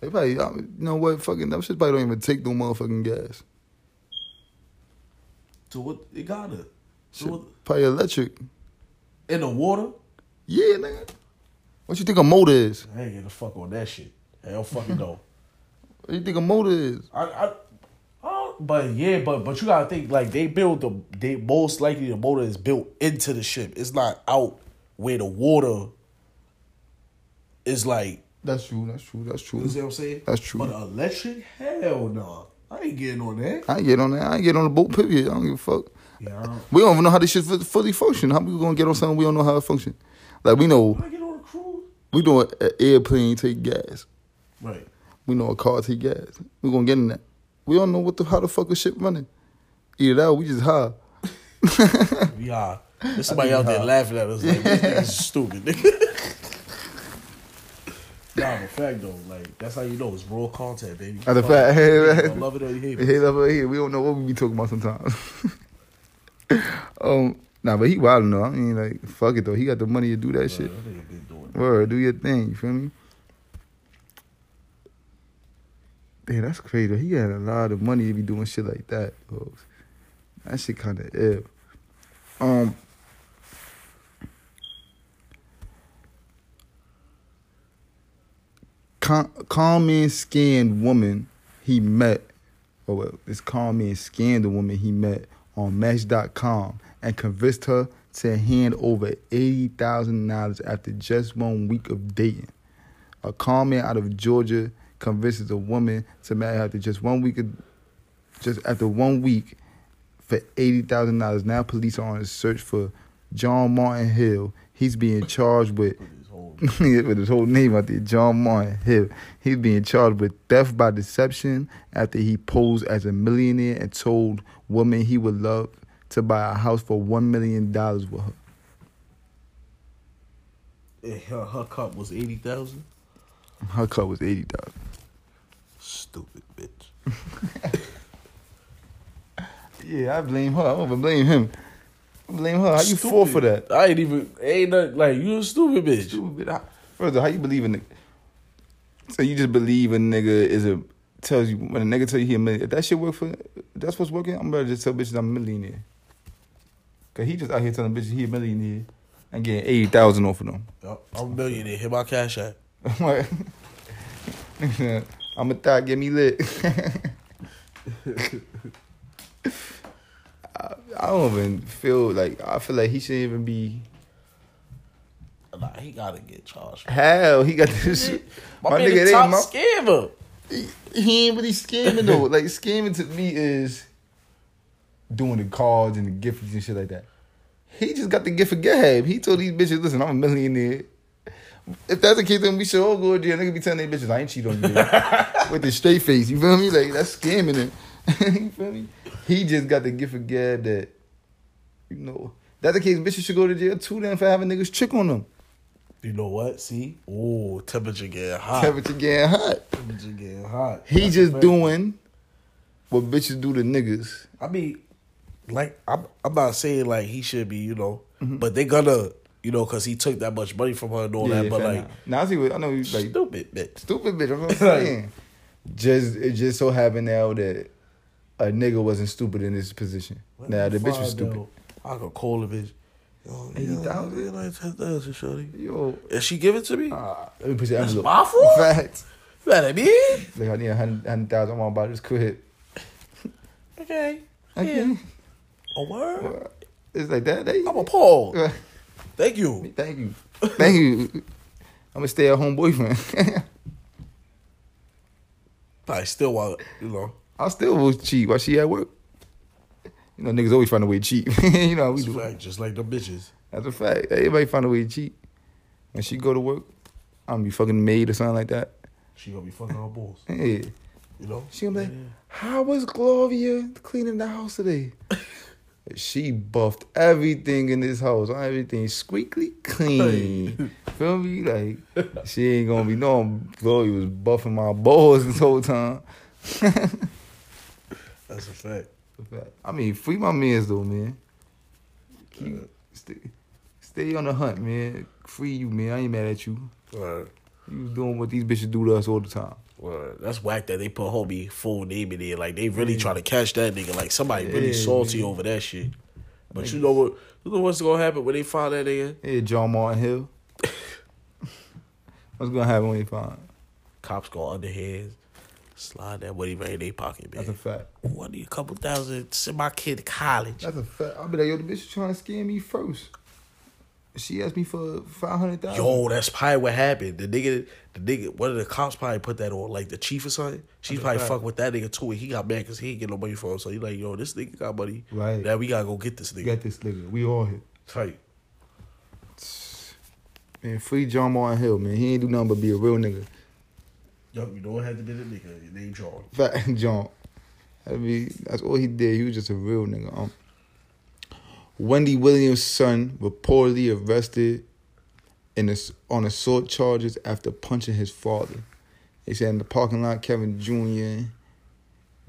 They probably, I mean, you know what? Fucking them shit probably don't even take no motherfucking gas. To what it gotta. To Shit, what, probably electric. in the water. Yeah, nigga. What you think a motor is? I ain't getting the fuck on that shit. Hell fucking no. What you think a motor is? I, I, I, but yeah, but but you gotta think like they build the they most likely the motor is built into the ship. It's not out where the water is like. That's true. That's true. That's true. You see what I'm saying? That's true. But electric, hell no. I ain't getting on that. I ain't get on that. I ain't get on the boat. Period. I don't give a fuck. Yeah, I don't. We don't even know how this shit fully function. How we gonna get on something we don't know how it function? Like we know I get on a cruise. we know an airplane take gas. Right. We know a car take gas. We gonna get in that. We don't know what the how the fuck a ship running. Either that or we just high. We are. There's somebody out there laughing at us like this nigga's stupid. nah, but fact though, like that's how you know it's raw content, baby. That's a fact. it. You love it or you hate it. Hey, up right here. We don't know what we be talking about sometimes. um, nah, but he wild though. I mean, like, fuck it though. He got the money to do that shit. That nigga been doing it. Word, do your thing. You feel me? Damn, that's crazy. He had a lot of money to be doing shit like that, folks. That shit kind of ill. Um. Calm man scanned woman he met, or well, this calm and scanned the woman he met on Match.com and convinced her to hand over eighty thousand dollars after just one week of dating. A calm man out of Georgia convinces a woman to marry after just one week of, just after one week for eighty thousand dollars. Now police are on a search for John Martin Hill. He's being charged with with his whole name out there, John Martin Hill. He's being charged with theft by deception after he posed as a millionaire and told women he would love to buy a house for one million dollars with her. Her, her cup was eighty thousand. Her cut was eighty thousand. Stupid bitch. Yeah, I blame her. I don't blame him. I blame her. How you fall for that? I ain't even ain't nothing like you a stupid bitch. Stupid. How- First of all, how you believe in? So you just believe a nigga is a tells you when a nigga tell you he a million. If that shit work for that's what's working, I'm better just tell bitches I'm a millionaire. Cause he just out here telling bitches he a millionaire and getting eighty thousand off of them. I'm a millionaire. Hit my cash app. I'm a thought, get me lit. I, don't even feel like I feel like he shouldn't even be. Nah, he gotta get charged. Hell, he got this. shit. My, My nigga, they top my- scammer. he, he ain't really scamming though. like scamming to me is doing the cards and the gifts and shit like that. He just got the gift of gab. He told these bitches, "Listen, I'm a millionaire." If that's the case, then we should all go to jail. Nigga be telling these bitches, "I ain't cheat on you," with the straight face. You feel me? Like that's scamming him. you feel me? He just got the gift of gab that, you know, that's the case. Bitches should go to jail too. Then for having niggas trick on them. You know what? See? Ooh, temperature getting hot. Temperature getting hot. Temperature getting hot. He That's just doing what bitches do to niggas. I mean, like I'm, I'm not saying like he should be, you know, Mm-hmm. but they gonna, you know, because he took that much money from her and all that. But like, now I see what I know. You like stupid bitch. stupid bitch. I'm saying. just it just so happened now that a nigga wasn't stupid in this position. now the bitch was stupid. I could call the bitch. Yo, Eighty thousand? like ten thousand, shorty. Yo, And she give it to me. uh, let me put your That's envelope. my fault? Facts. What I mean? Like I need a hundred hundred thousand. I'm all about this quit. Okay. Okay. Yeah. A word. It's like that. They, I'm appalled. Thank you. Thank you. Thank you. I'm a stay at home boyfriend. I still want, you know. I still will cheat while she at work. You know, niggas always find a way to cheat. you know how we a do. fact, just like the bitches. That's a fact. Everybody find a way to cheat. When she go to work, I'm gonna be fucking maid or something like that. She gonna be fucking her balls. Hey, You know? she gonna be like, how was Gloria cleaning the house today? she buffed everything in this house. Everything squeaky clean. Feel me? Like she ain't gonna be knowing Gloria was buffing my balls this whole time. That's a fact. I mean, free my mans though, man. Keep, stay, stay on the hunt, man. Free you, man. I ain't mad at you. Word. You was doing what these bitches do to us all the time. Word. That's whack that they put homie full name in there. Like they really trying to catch that nigga. Like somebody really salty man. over that shit. But you know what? You know what's gonna happen when they find that nigga? Hey, John Martin Hill. What's gonna happen when they find? Cops go under hands, slide that money right in their pocket, man. That's a fact. I need a couple thousand. Send my kid to college. That's a fact. I'll be like, yo, the bitch trying to scam me first. She asked me for five hundred thousand. Yo, that's probably what happened. The nigga, the nigga, one of the cops probably put that on, like the chief or something. She That's probably fact. fuck with that nigga too, and he got mad because he ain't get no money for him. So he like, yo, this nigga got money. Right. Now we gotta go get this nigga. Get this nigga. We all here. Tight. Man, free John Martin Hill, man. He ain't do nothing but be a real nigga. Yo, you don't have to be the nigga. Your name John. Fact, John. I mean, that's all he did. He was just a real nigga. Um, Wendy Williams' son reportedly arrested in a, on assault charges after punching his father. They said in the parking lot, Kevin Jr.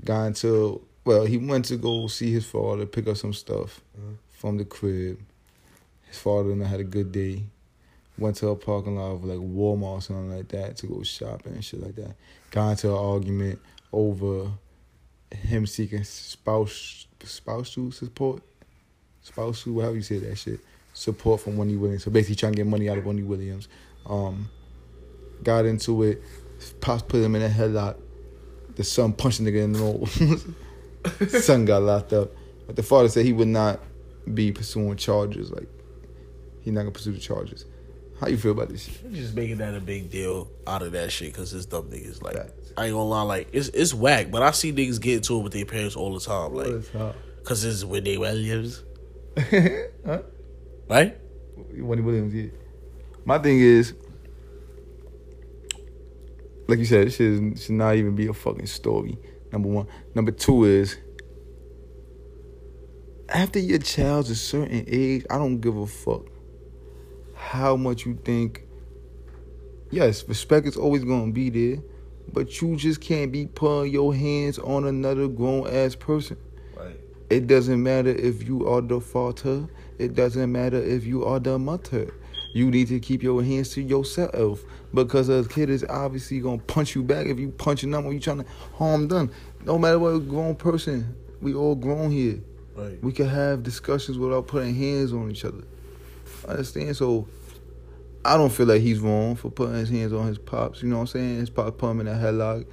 got into well, he went to go see his father, pick up some stuff from the crib. His father and I had a good day. Went to a parking lot of like Walmart or something like that to go shopping and shit like that. Got into an argument over him seeking spouse spousal support, spousal, whatever you say that shit, support from Wendy Williams. So basically, trying to get money out of Wendy Williams. Um, got into it. Pops put him in a headlock. The son punched the nigga in the nose. son got locked up. But the father said he would not be pursuing charges. Like he not gonna pursue the charges. How you feel about this shit? Just making that a big deal out of that shit because it's dumb niggas. Like, Facts. I ain't gonna lie, like, it's it's whack, but I see niggas get into it with their parents all the time. Like, because it's Wendy Williams. huh? Right? Wendy Williams, yeah. My thing is, like you said, this shit should not even be a fucking story. Number one. Number two is, after your child's a certain age, I don't give a fuck how much you think. Yes, respect is always gonna be there, but you just can't be putting your hands on another grown ass person. Right. It doesn't matter if you are the father. It doesn't matter if you are the mother. You need to keep your hands to yourself because a kid is obviously gonna punch you back if you punching them or you trying to harm them. No matter what a grown person, we all grown here. Right. We can have discussions without putting hands on each other. Understand? So I don't feel like he's wrong for putting his hands on his pops. You know what I'm saying? His pop put him in a headlock.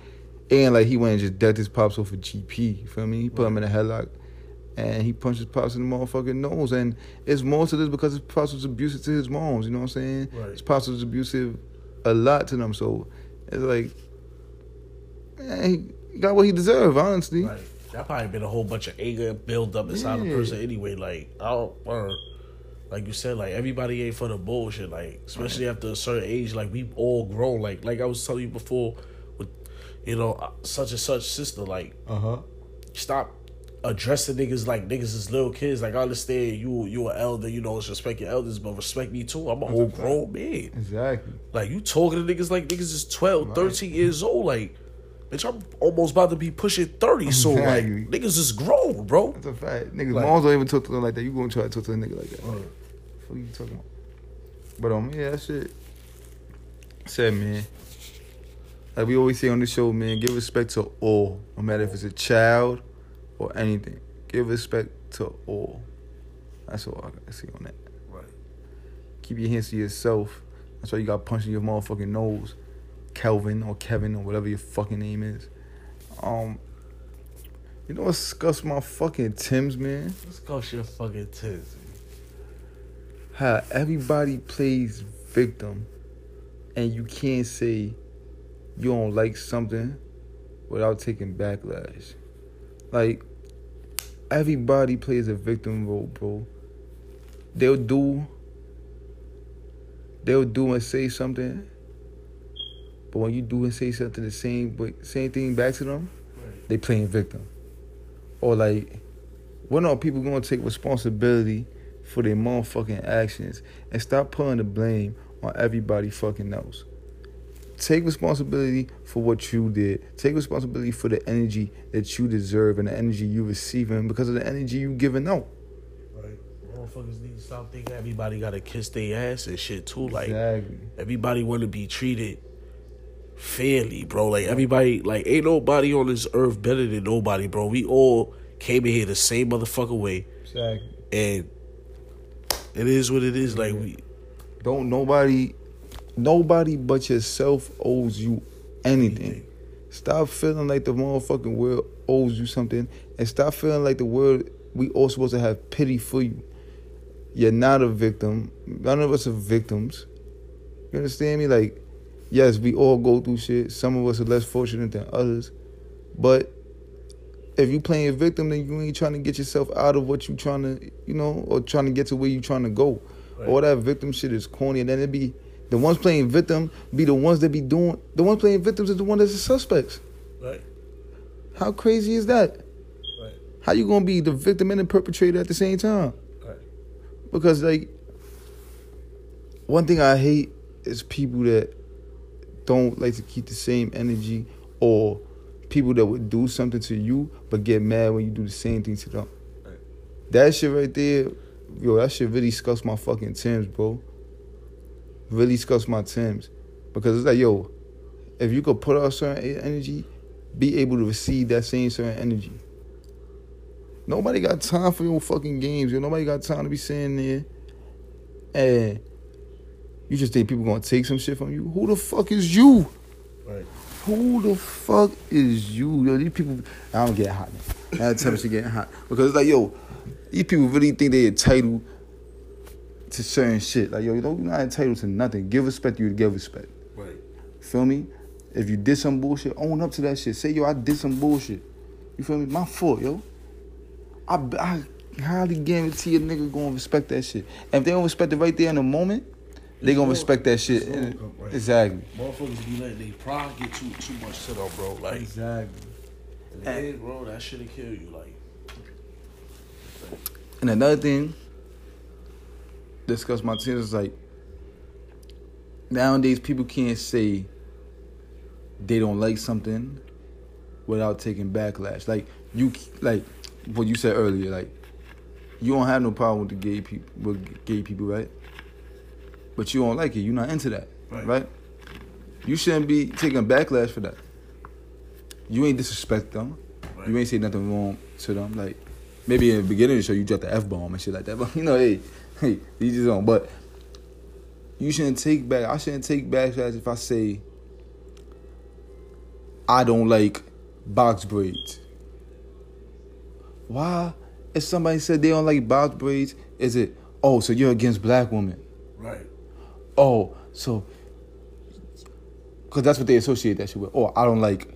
And like he went and just decked his pops off a GP. You feel me? He put him in a headlock and he punched his pops in the motherfucking nose. And it's more to this because his pops was abusive to his moms, you know what I'm saying? Right. His pops was abusive a lot to them. So it's like man, he got what he deserved, honestly. Right. That probably been a whole bunch of anger built up inside Yeah. the person anyway. Like I don't, or, like you said, like everybody ain't for the bullshit. Like especially after a certain age, like we all grown. Like like I was telling you before, with you know uh, such and such sister. Like Uh-huh. stop addressing niggas like niggas as little kids. Like I understand you you an elder, you know, respect your elders, but respect me too. I'm a whole grown man. Exactly. Like you talking to niggas like niggas is 12, 13 years old. Like, bitch, I'm almost about to be pushing 30. So like niggas is grown, bro. That's a fact. Niggas, Like- moms don't even talk to them like that. You gonna try to talk to a nigga like that. Right. What you talking about? But um, yeah, that shit. Said man. Like we always say on the show, man, give respect to all, no matter if it's a child or anything. Give respect to all. That's all I gotta say on that. Right. Keep your hands to yourself. That's why you got punched in your motherfucking nose. Kelvin or Kevin or whatever your fucking name is. Um, you know what scuffs my fucking Tims, man? Let's go your fucking tits. How everybody plays victim and you can't say you don't like something without taking backlash. Like everybody plays a victim role, bro. They'll do they'll do and say something, but when you do and say something the same but same thing back to them, they playing victim. Or like, when are people gonna take responsibility for their motherfucking actions and stop putting the blame on everybody fucking else? Take responsibility for what you did. Take responsibility for the energy that you deserve and the energy you receiving because of the energy you giving out. Right. Motherfuckers need to stop thinking everybody gotta kiss their ass and shit too. Like exactly. everybody wanna be treated fairly, bro. Like everybody like ain't nobody on this earth better than nobody, bro. We all came in here the same motherfucker way. Exactly. And it is what it is. Like we Don't nobody, nobody but yourself owes you anything. Stop feeling like the motherfucking world owes you something, and stop feeling like the world we all supposed to have pity for you. You're not a victim. None of us are victims. You understand me? Like, yes, we all go through shit. Some of us are less fortunate than others, but if you playing a victim, then you ain't trying to get yourself out of what you trying to, you know, or trying to get to where you trying to go. Right. All that victim shit is corny, and then it be the ones playing victim be the ones that be doing the ones playing victims is the one that's the suspects. Right. How crazy is that? Right. How you gonna be the victim and the perpetrator at the same time? Right. Because like one thing I hate is people that don't like to keep the same energy or people that would do something to you but get mad when you do the same thing to them. Right. That shit right there, yo, that shit really scuffs my fucking Tims, bro. Really scuffs my Tims. Because it's like, yo, if you could put out certain energy, be able to receive that same certain energy. Nobody got time for your fucking games, yo. Nobody got time to be sitting there and you just think people gonna take some shit from you. Who the fuck is you? Right. Who the fuck is you? Yo, these people, I don't get hot. Me she getting hot because it's like, yo, these people really think they entitled to certain shit. Like, yo, you don't, you're not entitled to nothing. Give respect, you give respect. Right. Feel me? If you did some bullshit, own up to that shit. Say, yo, I did some bullshit. You feel me? My fault, yo. I, I highly guarantee a nigga gonna respect that shit. And if they don't respect it right there in the moment, they gonna respect that shit. it's all come, right. Exactly. Motherfuckers be letting they pride get too too much to them, bro. Like Exactly. the end, bro, that shit'll kill you. Like And another thing, discuss my tears is like nowadays people can't say they don't like something without taking backlash. Like you, like what you said earlier, like you don't have no problem with the gay people, with gay people, right? But you don't like it. You're not into that, Right. right? You shouldn't be taking backlash for that. You ain't disrespect them. Right. You ain't say nothing wrong to them. Like maybe in the beginning of the show you dropped the f bomb and shit like that. But you know, hey, hey, you just don't. But you shouldn't take back. I shouldn't take backlash if I say I don't like box braids. Why? If somebody said they don't like box braids, is it? Oh, so you're against black women? Right. Oh, so because that's what they associate that shit with. Oh, I don't like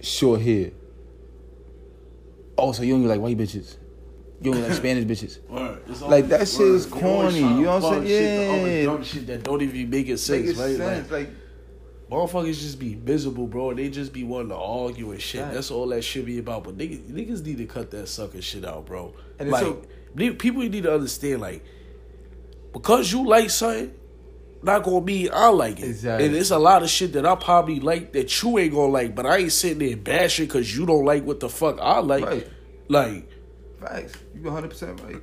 short hair. Oh, so you don't like white bitches? You don't like Spanish bitches? Word. Like, that always- shit is corny, you know what I'm saying? shit, the Yeah. dumb shit that don't even make it sense, Make it right? sense, Like, like motherfuckers just be miserable, bro. They just be wanting to argue and shit. Right. That's all that shit be about. But niggas, niggas need to cut that sucker shit out, bro. And like, so- people need to understand, like, because you like something, not gonna mean I like it. Exactly. And it's a lot of shit that I probably like that you ain't gonna like, but I ain't sitting there bashing because you don't like what the fuck I like. Right. Like, Facts. You 100 percent right.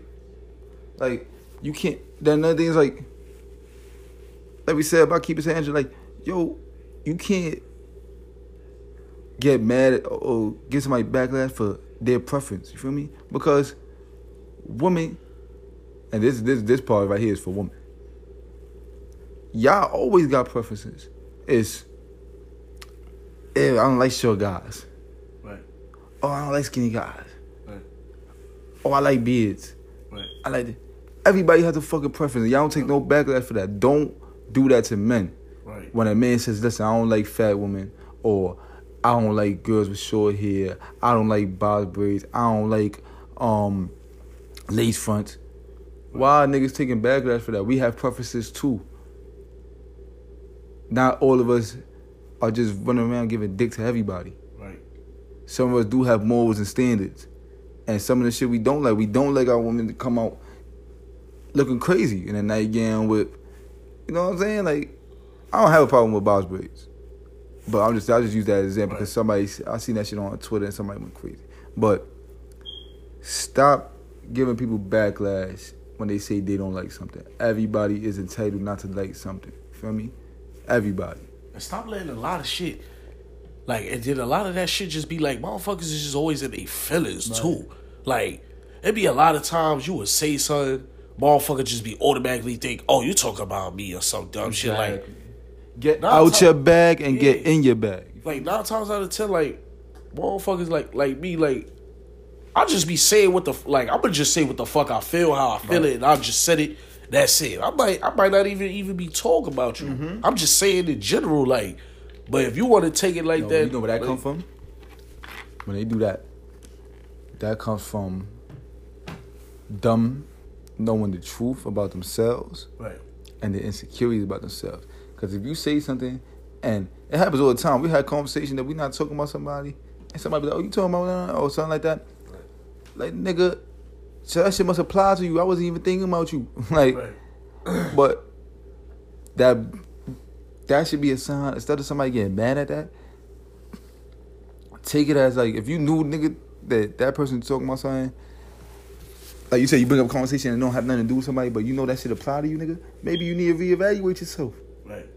Like you can't. Then another thing is like, like we said about keeping it Angela. Like, yo, you can't get mad at, or get somebody backlash for their preference. You feel me? Because women, and this this this part right here is for women. Y'all always got preferences. It's, eh, I don't like short guys. right, Oh, I don't like skinny guys. right, Oh, I like beards. right. I like. Everybody has a fucking preference. Y'all don't take no backlash for that. Don't do that to men. Right. When a man says, "Listen, I don't like fat women," or "I don't like girls with short hair," "I don't like box braids," "I don't like um lace fronts." Why are niggas taking backlash for that? We have preferences too. Not all of us are just running around giving dick to everybody. Right. Some of us do have morals and standards. And some of the shit we don't like, we don't like our women to come out looking crazy in a nightgown with, you know what I'm saying? Like, I don't have a problem with box braids. But I'm just, I just use that as an example because somebody, I seen that shit on Twitter and somebody went crazy. But stop giving people backlash when they say they don't like something. Everybody is entitled not to like something. Feel me? Everybody. And stop letting a lot of shit. Like, and then a lot of that shit just be like, motherfuckers is just always in their feelings too. Like, it be a lot of times you would say something, motherfucker just be automatically think, oh, you talking about me or some dumb shit. Like, Get out your bag and get in your bag. like nine times out of ten, like motherfuckers like like me, like I just be saying what the like I'm gonna just say what the fuck I feel, how I feel it, and I just said it. That's it. I might I might not even even be talking about you. Mm-hmm. I'm just saying in general, like. But if you want to take it like No, that, you know where that like, come from? When they do that, that comes from them knowing the truth about themselves Right. and the insecurities about themselves. Because if you say something, and it happens all the time, we had conversation that we're not talking about somebody, and somebody be like, "Oh, you talking about that?" or something like that. Like nigga, so that shit must apply to you. I wasn't even thinking about you. like, Right. but that that should be a sign. Instead of somebody getting mad at that, take it as like if you knew nigga that that person talking about something. Like you said, you bring up a conversation and don't have nothing to do with somebody, but you know that shit apply to you, nigga. Maybe you need to reevaluate yourself. Right.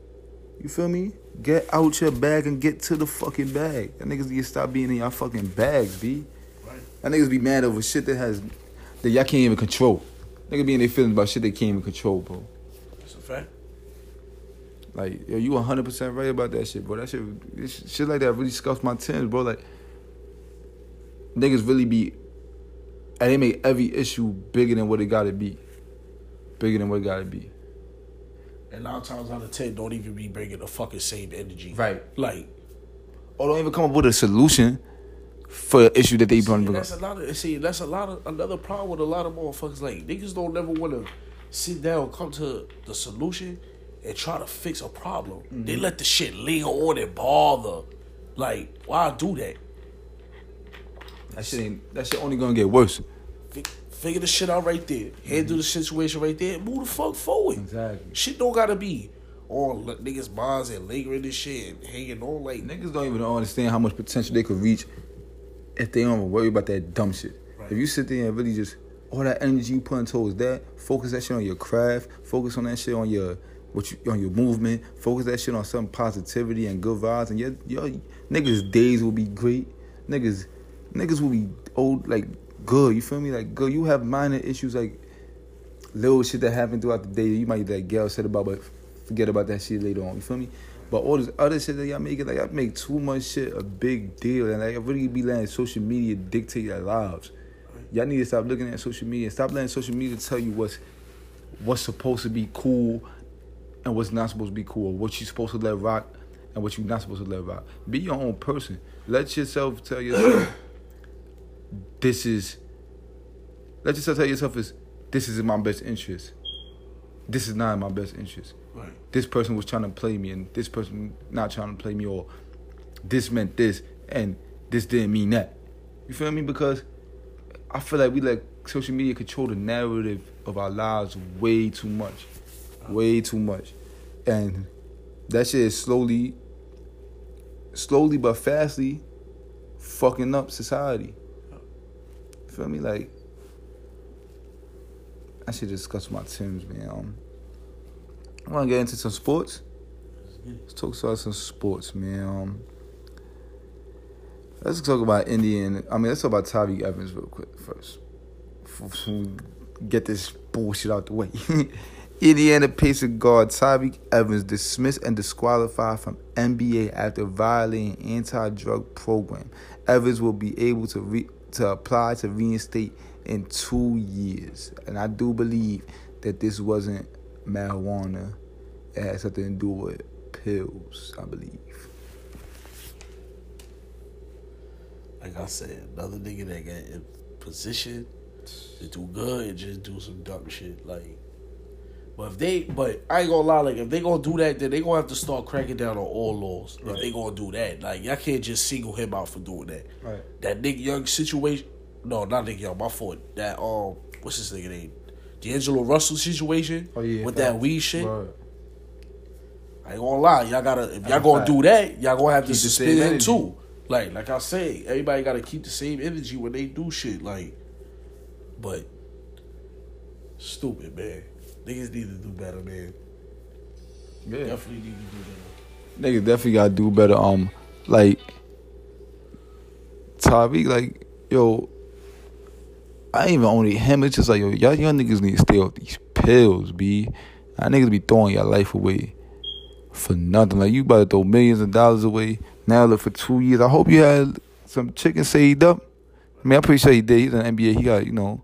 You feel me? Get out your bag and get to the fucking bag. That niggas need to stop being in y'all fucking bags, b. That niggas be mad over shit that has that y'all can't even control. Nigga be in their feelings about shit they can't even control, bro. That's a fact. Like, yo, you 100% right about that shit, bro. That shit, shit like that really scuffs my Tims, bro. Like, niggas really be, and they make every issue bigger than what it gotta be. Bigger than what it gotta be. And nine times out of ten, don't even be bringing the fucking same energy. Right. Like, Or don't even come up with a solution for the issue that they up. that's a lot of see. That's a lot of another problem with a lot of motherfuckers. Like niggas don't never want to sit down, come to the solution, and try to fix a problem. Mm-hmm. They let the shit linger on and bother. Like, why do that? That shit ain't, that shit only gonna get worse. Figure the shit out right there. Handle the mm-hmm. situation right there. Move the fuck forward. Exactly. Shit don't gotta be on l- niggas' minds and lingering this shit and hanging on like Niggas don't even understand how much potential they could reach if they don't worry about that dumb shit. Right. If you sit there and really just all that energy you putting towards that, focus that shit on your craft, focus on that shit on your what you on your movement, focus that shit on some positivity and good vibes, and your your niggas days will be great. Niggas niggas will be old like good. You feel me? Like good. You have minor issues like little shit that happen throughout the day. You might like get said about, but forget about that shit later on. You feel me? But all this other shit that y'all make it like y'all make too much shit a big deal, and like I really be letting social media dictate your lives. Y'all need to stop looking at social media. Stop letting social media tell you what's what's supposed to be cool and what's not supposed to be cool. What you supposed to let rock and what you're not supposed to let rock. Be your own person. Let yourself tell yourself this is. Let yourself tell yourself is this is in my best interest. This is not in my best interest. This person was trying to play me, and this person not trying to play me, or this meant this, and this didn't mean that. You feel me? Because I feel like we let social media control the narrative of our lives way too much, way too much, and that shit is slowly, slowly but fastly, fucking up society. You Feel me? Like I should discuss my Tims, man. Um, I want to get into some sports. Let's talk about some sports, man. Um, let's talk about Indian. I mean, let's talk about Tyreke Evans real quick first. Get this bullshit out the way. Indiana Pacer guard Tyreke Evans dismissed and disqualified from NBA after violating anti-drug program. Evans will be able to re- to apply to reinstate in two years, and I do believe that this wasn't marijuana. It had something to do with pills, I believe. Like I said, another nigga that got in position to do good and just do some dumb shit. Like, but if they, but I ain't gonna lie, like if they gonna do that, then they gonna have to start cracking down on all laws. If they gonna do that, like y'all can't just single him out for doing that. Right. That Nick Young situation, no, not Nick Young, my fault. That um, what's his nigga name? D'Angelo Russell situation Oh yeah, with that weed shit. Word. I ain't gonna lie, y'all gotta if y'all gonna do that, y'all gonna have to Keep the suspend him too. Like like I say, everybody gotta keep the same energy when they do shit. Like, but stupid man, niggas need to do better, man. Yeah. Definitely need to do better. Niggas definitely gotta do better. Um, like Tyreke, like yo, I ain't even only him. It's just like yo, y'all young niggas need to stay off these pills, b. Y'all niggas be throwing your life away for nothing. Like you about to throw millions of dollars away. Now look for two years. I hope you had some chicken saved up. I mean, I'm pretty sure he did. He's in the NBA. He got you know,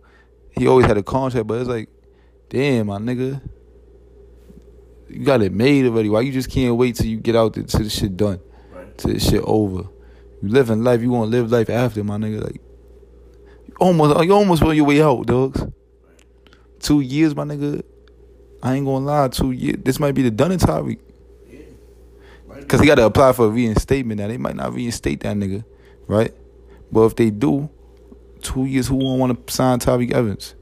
he always had a contract, but it's like, damn, my nigga. You got it made already. Why you just can't wait till you get out there till the shit done? Right. Till the shit over. You living life, you wanna live life after, my nigga. Like almost you almost on your way out, dogs. Two years, my nigga. I ain't gonna lie, two years. This might be the done Tyreke. Cause he gotta apply for a reinstatement now. They might not reinstate that nigga, right? But if they do, two years, who won't wanna sign Tyreke Evans?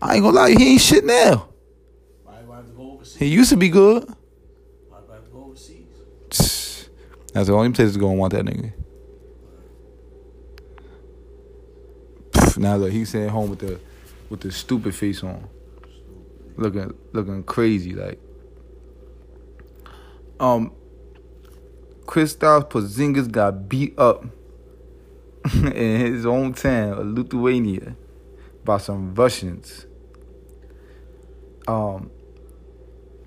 I ain't gonna lie, he ain't shit now. Might have to go overseas. He used to be good. Might have to go overseas. That's the only place that's gonna want that nigga. Now look, he's sitting home with the with the stupid face on, looking looking crazy like. Um, Kristaps Porzingis got beat up in his own town of Lithuania by some Russians. Um,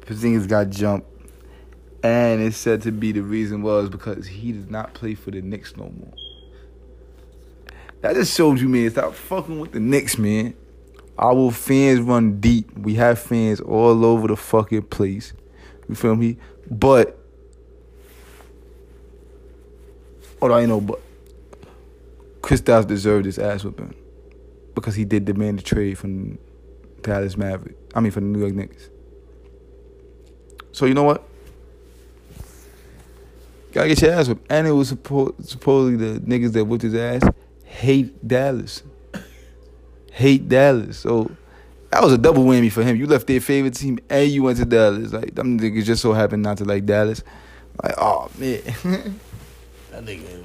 Porzingis got jumped and it's said to be the reason was because he does not play for the Knicks no more. That just shows you, man. Stop fucking with the Knicks, man. Our fans run deep. We have fans all over the fucking place. You feel me? But, oh, I know, but Kristaps deserved this ass whipping because he did demand a trade from Dallas Maverick. I mean, from the New York Knicks. So you know what? Gotta get your ass whipped. And it was suppo- supposedly the niggas that whipped his ass hate Dallas. hate Dallas. So that was a double whammy for him. You left their favorite team and you went to Dallas. Like them niggas just so happened not to like Dallas. Like, oh man. That nigga.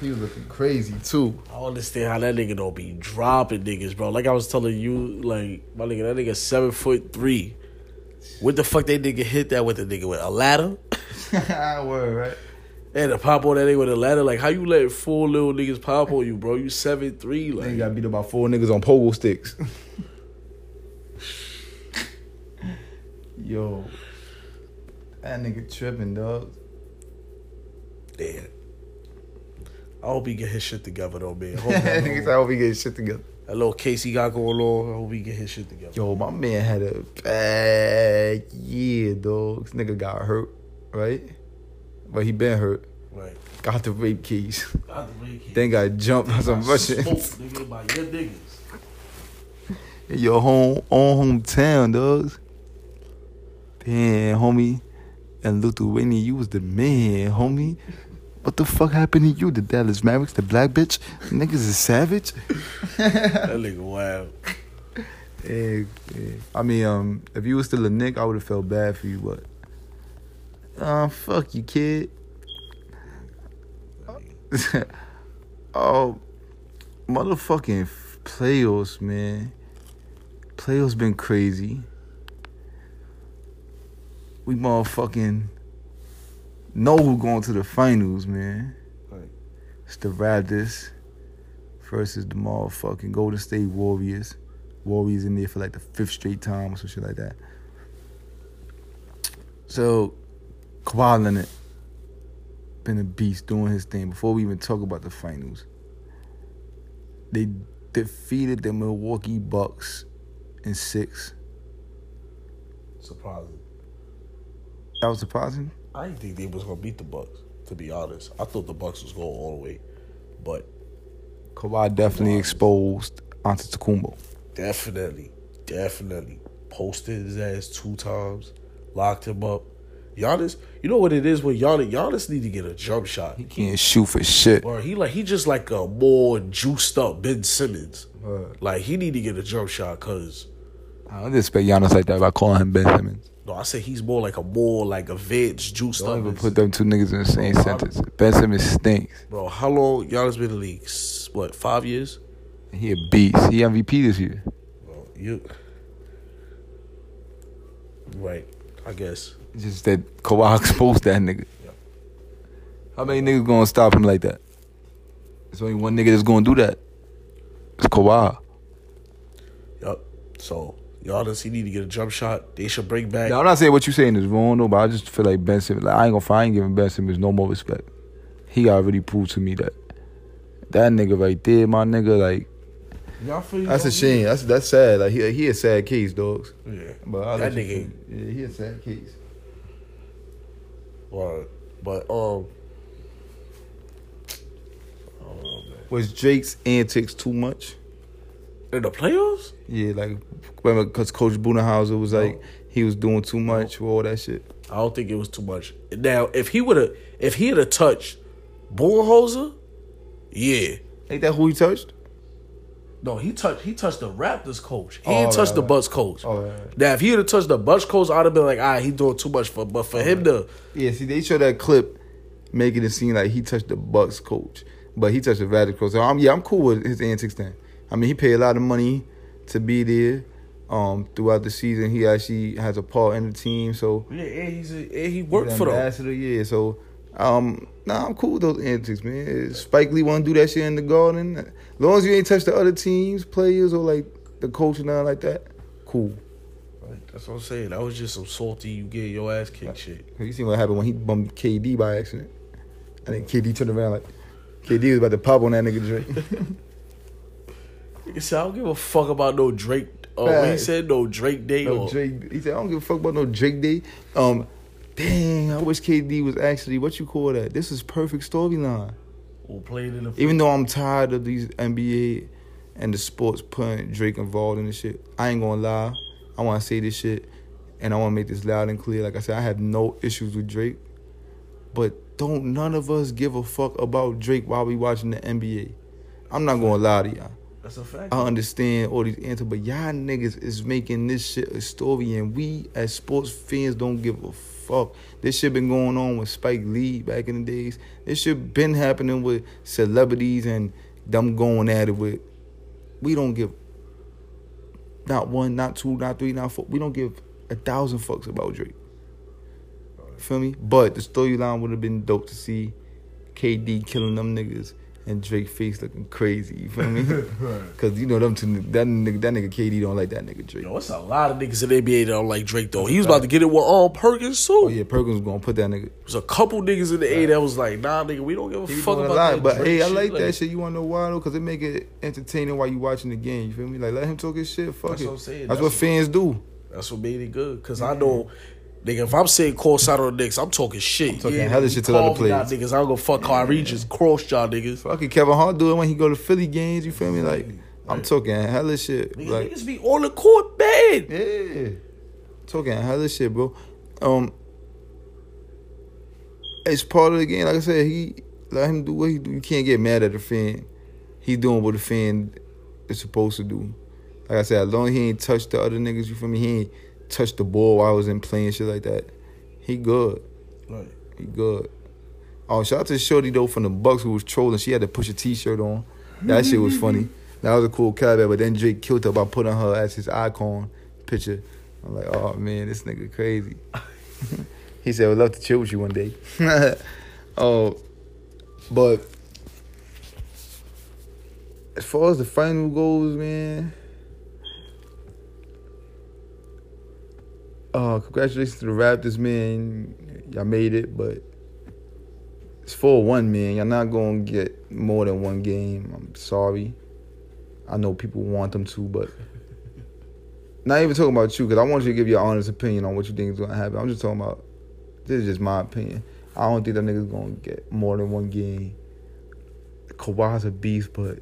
He was looking crazy too. I understand how that nigga don't be dropping niggas, bro. Like I was telling you, like my nigga, that nigga seven foot three. What the fuck that nigga hit that with the nigga with a ladder? Word, right? And to pop on that nigga with a ladder, like how you let four little niggas pop on you, bro? You seven three, like you got beat up by four niggas on pogo sticks. Yo, that nigga tripping, dog. damn. I hope he get his shit together though, man. I hope that that, nigga little, said, I hope he get his shit together. that little case he got going on, I hope he get his shit together. Yo, my man had a bad year, dog. This nigga got hurt, right? But he been hurt. Right. Got the rape keys. Got the leg kick. then got jumped by some Russians. nigga, by your niggas. in your home own hometown, dogs. Damn, homie. And Lithuania, you was the man, homie. What the fuck happened to you? The Dallas Mavericks, the black bitch? Niggas is savage. That nigga wild. Yeah, yeah. I mean, um, if you was still a Nick, I would have felt bad for you, but uh, fuck you, kid. oh, motherfucking playoffs, man. Playoffs been crazy. We motherfucking know who going to the finals, man. Right. It's the Raptors versus the motherfucking Golden State Warriors. Warriors in there for like the fifth straight time or some shit like that. So, Kawhi Leonard been a beast doing his thing. Before we even talk about the finals, they defeated the Milwaukee Bucks in six. Surprising. That was surprising. I didn't think they was gonna beat the Bucks. To be honest, I thought the Bucks was going all the way, but Kawhi definitely exposed Antetokounmpo. definitely, definitely posted his ass two times, locked him up. Giannis, you know what it is with Giannis? Giannis need to get a jump shot. He can't shoot for shit. Or he like he just like a more juiced up Ben Simmons. Like he need to get a jump shot because I don't expect Giannis like that by calling him Ben Simmons. no, I say he's more like a more like advanced juiced Don't up. even Ben put them two niggas in the same Bro, sentence. Ben Simmons stinks. Bro, how long Giannis been in the league? What five years? He a beast. He MVP this year. Bro, you right? I guess. It's just that Kawhi exposed that nigga. How many niggas gonna stop him like that? There's only one nigga that's gonna do that. It's Kawhi. Yup. So Giannis, he need to get a jump shot. They should bring back. Now I'm not saying what you saying is wrong, though, but I just feel like Ben Simmons. Like, I ain't gonna find giving Ben Simmons no more respect. He already proved to me that that nigga right there, my nigga, like that's a shame. That's that's sad. Like he he a sad case, dogs. Yeah. But I'll that let you nigga. yeah, he a sad case. Right. But um. Oh. Was Drake's antics too much? In the playoffs? Yeah, like remember because Coach Budenholzer was like No. he was doing too much with all that shit. I don't think it was too much. Now, if he would have, if he had touched Bullhoser, yeah. Ain't that who he touched? No, he touched. He touched the Raptors coach. He Oh, didn't right, touch the right. Bucks coach. Oh, right, right. Now, if he had have touched the Bucks coach, I'd have been like, ah, he doing too much for. But for him to, Yeah, see, they show that clip making it seem like he touched the Bucks coach, but he touched the Raptors coach. So I'm yeah, I'm cool with his antics then. I mean, he paid a lot of money to be there. Um, throughout the season, he actually has a part in the team. So yeah, and he's a, and he worked for them. ambassador, yeah. So, um, nah, I'm cool with those antics, man. Spike Lee want to do that shit in the garden. As long as you ain't touch the other teams, players, or like the coach and nothing like that, cool. That's what I'm saying. That was just some salty, you get your ass kicked shit. You seen what happened when he bumped KD by accident? I think KD turned around like KD was about to pop on that nigga Drake. Nigga said, I don't give a fuck about no Drake. Oh, what he said no Drake Day. no or, Drake. He said, I don't give a fuck about no Drake Day. Um, dang, I wish KD was actually what you call that. This is perfect storyline. or played in the. Even though I'm tired of these NBA and the sports putting Drake involved in this shit, I ain't gonna lie. I wanna say this shit and I wanna make this loud and clear. Like I said, I have no issues with Drake. But don't none of us give a fuck about Drake while we watching the NBA. I'm not gonna lie to y'all. That's a fact. I understand all these answers, but y'all niggas is making this shit a story, and we as sports fans don't give a fuck. This shit been going on with Spike Lee back in the days. This shit been happening with celebrities and them going at it with. We don't give. Not one, not two, not three, not four. We don't give a thousand fucks about Drake. Feel me? But the storyline would have been dope to see KD killing them niggas and Drake face looking crazy. You feel me? Because you know them two, that nigga, that nigga KD don't like that nigga Drake. Yo, it's a lot of niggas in the NBA that don't like Drake though. He was about to get it with all Perkins too. Oh yeah, Perkins was gonna put that nigga. There's a couple niggas in the A that was like, nah, nigga, we don't give a He fuck about lot, that. but Drake hey, I shit. like that shit. You wanna know why though? Because it make it entertaining while you watching the game. You feel me? Like let him talk his shit. Fuck That's it. what I'm saying. That's, That's what what- fans do. That's what made it good. Cause I know, nigga, if I'm sitting courtside on the Knicks, I'm talking shit. talking yeah, hella shit to other players. Niggas, I'm gonna fuck Kyrie, just cross y'all niggas. Fuck it, Kevin Hart do it when he go to Philly games. You feel me? Like I'm talking hella shit. Nigga, Like niggas be on the court bad. Yeah. Talking hella shit, bro. Um it's part of the game. Like I said, he let him do what he do. You can't get mad at the fan. He doing what the fan is supposed to do. Like I said, as long as he ain't touched the other niggas, you feel me? He ain't touched the ball while I was in playing shit like that. He good. Right. He good. Oh, shout out to Shorty though from the Bucks who was trolling. She had to push a t-shirt on. That shit was funny. That was a cool callback. But then Drake killed her by putting her as his icon picture. I'm like, oh man, this nigga crazy. he said, "I'd love to chill with you one day." oh, but as far as the final goes, man. Uh, congratulations to the Raptors, man. Y'all made it, but it's 4 1, man. Y'all not going to get more than one game. I'm sorry. I know people want them to, but not even talking about you, because I want you to give your honest opinion on what you think is going to happen. I'm just talking about, this is just my opinion. I don't think that nigga's going to get more than one game. Kawhi's a beast, but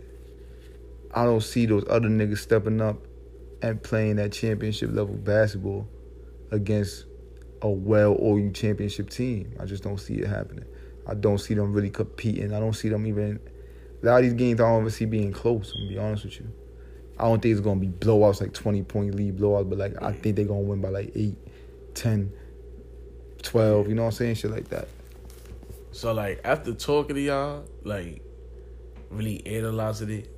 I don't see those other niggas stepping up and playing that championship level basketball against a well OU championship team. I just don't see it happening. I don't see them really competing. I don't see them even. A lot of these games I don't even see being close. I'm gonna be honest with you. I don't think it's gonna be blowouts like 20 point lead blowouts, but like I think they're gonna win by like 8, 10, 12. You know what I'm saying? Shit like that. So like after talking to y'all, like really analyzing it,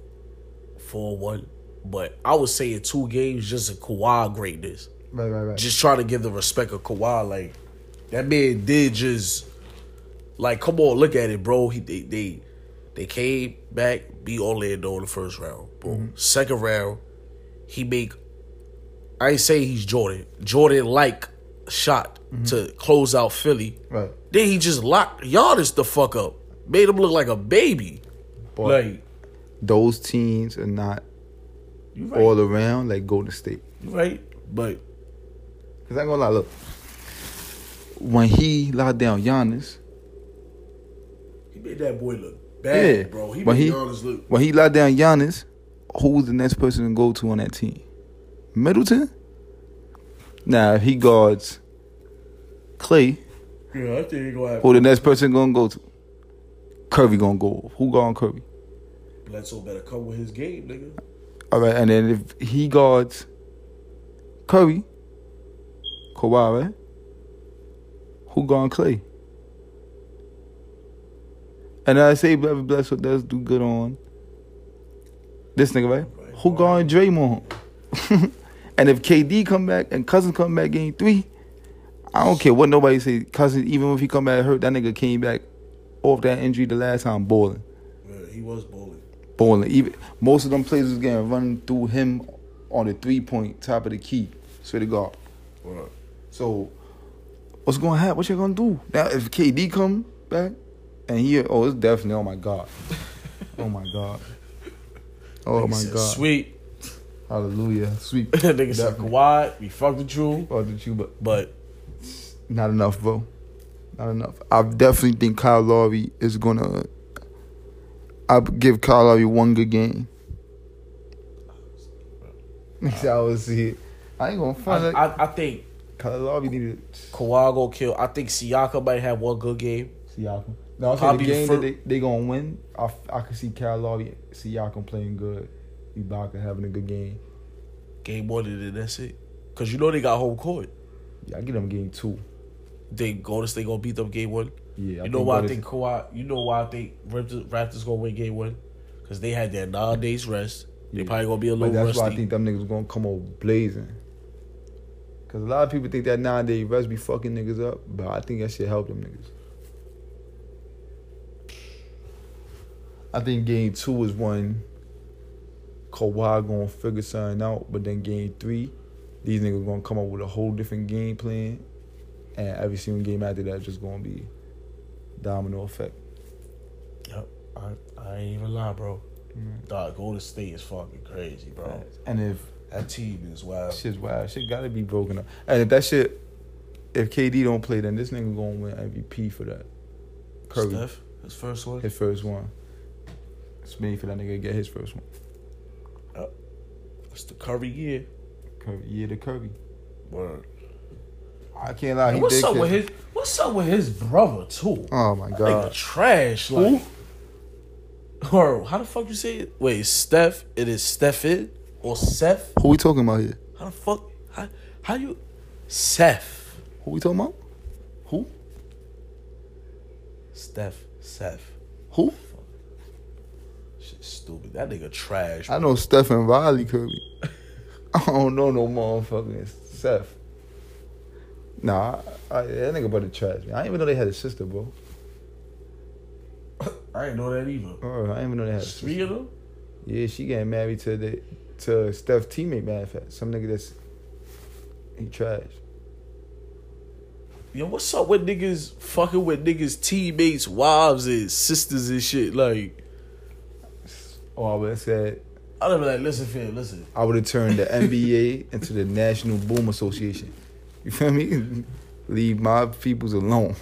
four one. But I would say in two games, just a Kawhi greatness. Right, right, right. Just trying to give the respect of Kawhi. Like that man did just like come on, look at it, bro. He they they, they came back, beat Orlando in the first round. Boom. Mm-hmm. Second round, he make I ain't say he's Jordan. Jordan like shot mm-hmm. to close out Philly. right. Then he just locked Giannis the fuck up. Made him look like a baby. But like those teams are not right, all around like Golden State. right. But Cause I ain't gonna lie, look. When he locked down Giannis, he made that boy look bad, Yeah. bro. He When made he- Giannis look when he locked down Giannis, who was the next person to go to on that team? Middleton? Now, if he guards Clay, Yeah, I think he gonna have who the next person gonna go to? Curry gonna go. off. Who guarding Curry? Bledsoe better come with his game, nigga. All right, and then if he guards Curry, Kawhi, right? Who gone Clay? And I say Brother what does do good on this nigga, right? Right. Who gone Draymond? and if KD come back and Cousins come back game three, I don't care what nobody say. Cousins, even if he come back hurt, that nigga came back off that injury the last time balling. Yeah, he was bowling. Balling. Even most of them plays was getting run through him on the three point top of the key. Swear to God. Right. So what's gonna happen? What you gonna do? Now if KD come back and he oh it's definitely oh my god. oh my god. Oh my god. Sweet. Hallelujah. Sweet. nigga said. Kawhi, we fucked with you, Oh, did you but but not enough, bro. Not enough. I definitely think Kyle Lowry is gonna I give Kyle Lowry one good game. Uh, Next I will see it. I ain't gonna I, it. I, I think Kyle needed Kawhi gonna kill. I think Siakam might have one good game. Siakam. No, I'm saying the game fir- that they, they gonna win. I, I can see Kyle Lowry, Siakam playing good. Ibaka having a good game. Game one and then that's it. Cause you know they got home court. Yeah, I get them game two. They Golden State gonna beat them game one. Yeah, I you know why I think Kawhi. You know why I think Raptors, Raptors gonna win game one because they had their nine days rest. They Yeah. probably gonna be a But little that's rusty. why I think them niggas gonna come over blazing. Cause a lot of people think that nine day rest be fucking niggas up, but I think that shit help them niggas. I think game two is when Kawhi gonna figure something out, but then game three, these niggas gonna come up with a whole different game plan, and every single game after that just gonna be domino effect. Yep. I, I ain't even lie, bro. Mm. Dog, Golden State is fucking crazy, bro. And if That team is wild. Shit's wild. Shit gotta be broken up. And if that shit, if KD don't play, then this nigga gonna win MVP for that. Curry, Steph, his first one. his first one. It's made for that nigga to get his first one. Uh, it's the Curry year. Curry, yeah, the Curry. Word. I can't lie. He what's up with his? What's up with his brother too? Oh my god. trash. Like, or how the fuck you say it? Wait, Steph? It is Stephen or Seth? Who we talking about here? How the fuck? How, how you? Seth. Who we talking about? Who? Steph. Seth. Who? Shit, stupid. That nigga trash. I know Stephen Riley Curry. I don't know no motherfucking Seth. Nah, I, I, that nigga about the trash. Man. I didn't even know they had a sister, bro. I didn't know that either. Oh, I didn't even know they had a sister. Three of them. Yeah, she getting married to the to Steph teammate. Matter of fact, some nigga that's he trash. Yo, what's up with niggas fucking with niggas teammates, wives, and sisters and shit? Like, Oh, I would have said I would have been like, listen, fam, listen. I would have turned the NBA into the National Boom Association. You feel me? Leave my peoples alone.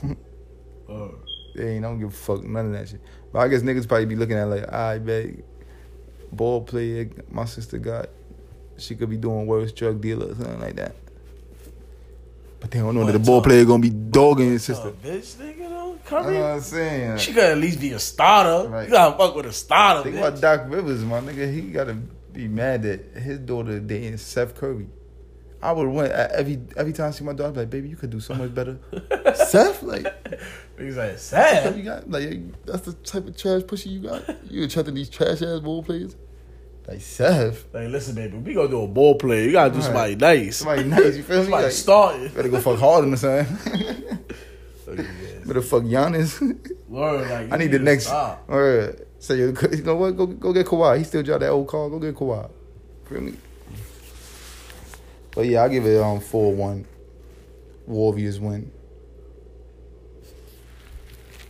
Uh, they ain't don't give a fuck none of that shit. But I guess niggas probably be looking at it like, I bet ball player my sister got she could be doing worse drug dealer or something like that. But they don't know that the What, ball player gonna be dogging his sister. bitch, nigga, though, That's what I'm saying. She could at least be a starter. Right. You gotta fuck with a starter, Think bitch. about Doc Rivers, my nigga. He gotta be mad that his daughter dating Seth Curry. I would win every every time I see my daughter, I'd be like, baby, you could do so much better. Seth, like, He's like, sad. you got? Like, that's the type of trash pussy you got. You attracting these trash ass ball players? Like Seth, Like, listen, baby, we gonna do a ball play. You gotta do Right. somebody nice. somebody nice. You feel me? Somebody Like, starting. better go fuck Harden or something. Like, yeah. better fuck Giannis. Word, like, I you need the next. stop. Alright. So you, you know what? Go go get Kawhi. He still drive that old car. Go get Kawhi. Feel me? But yeah, I give it um four one. Warriors win.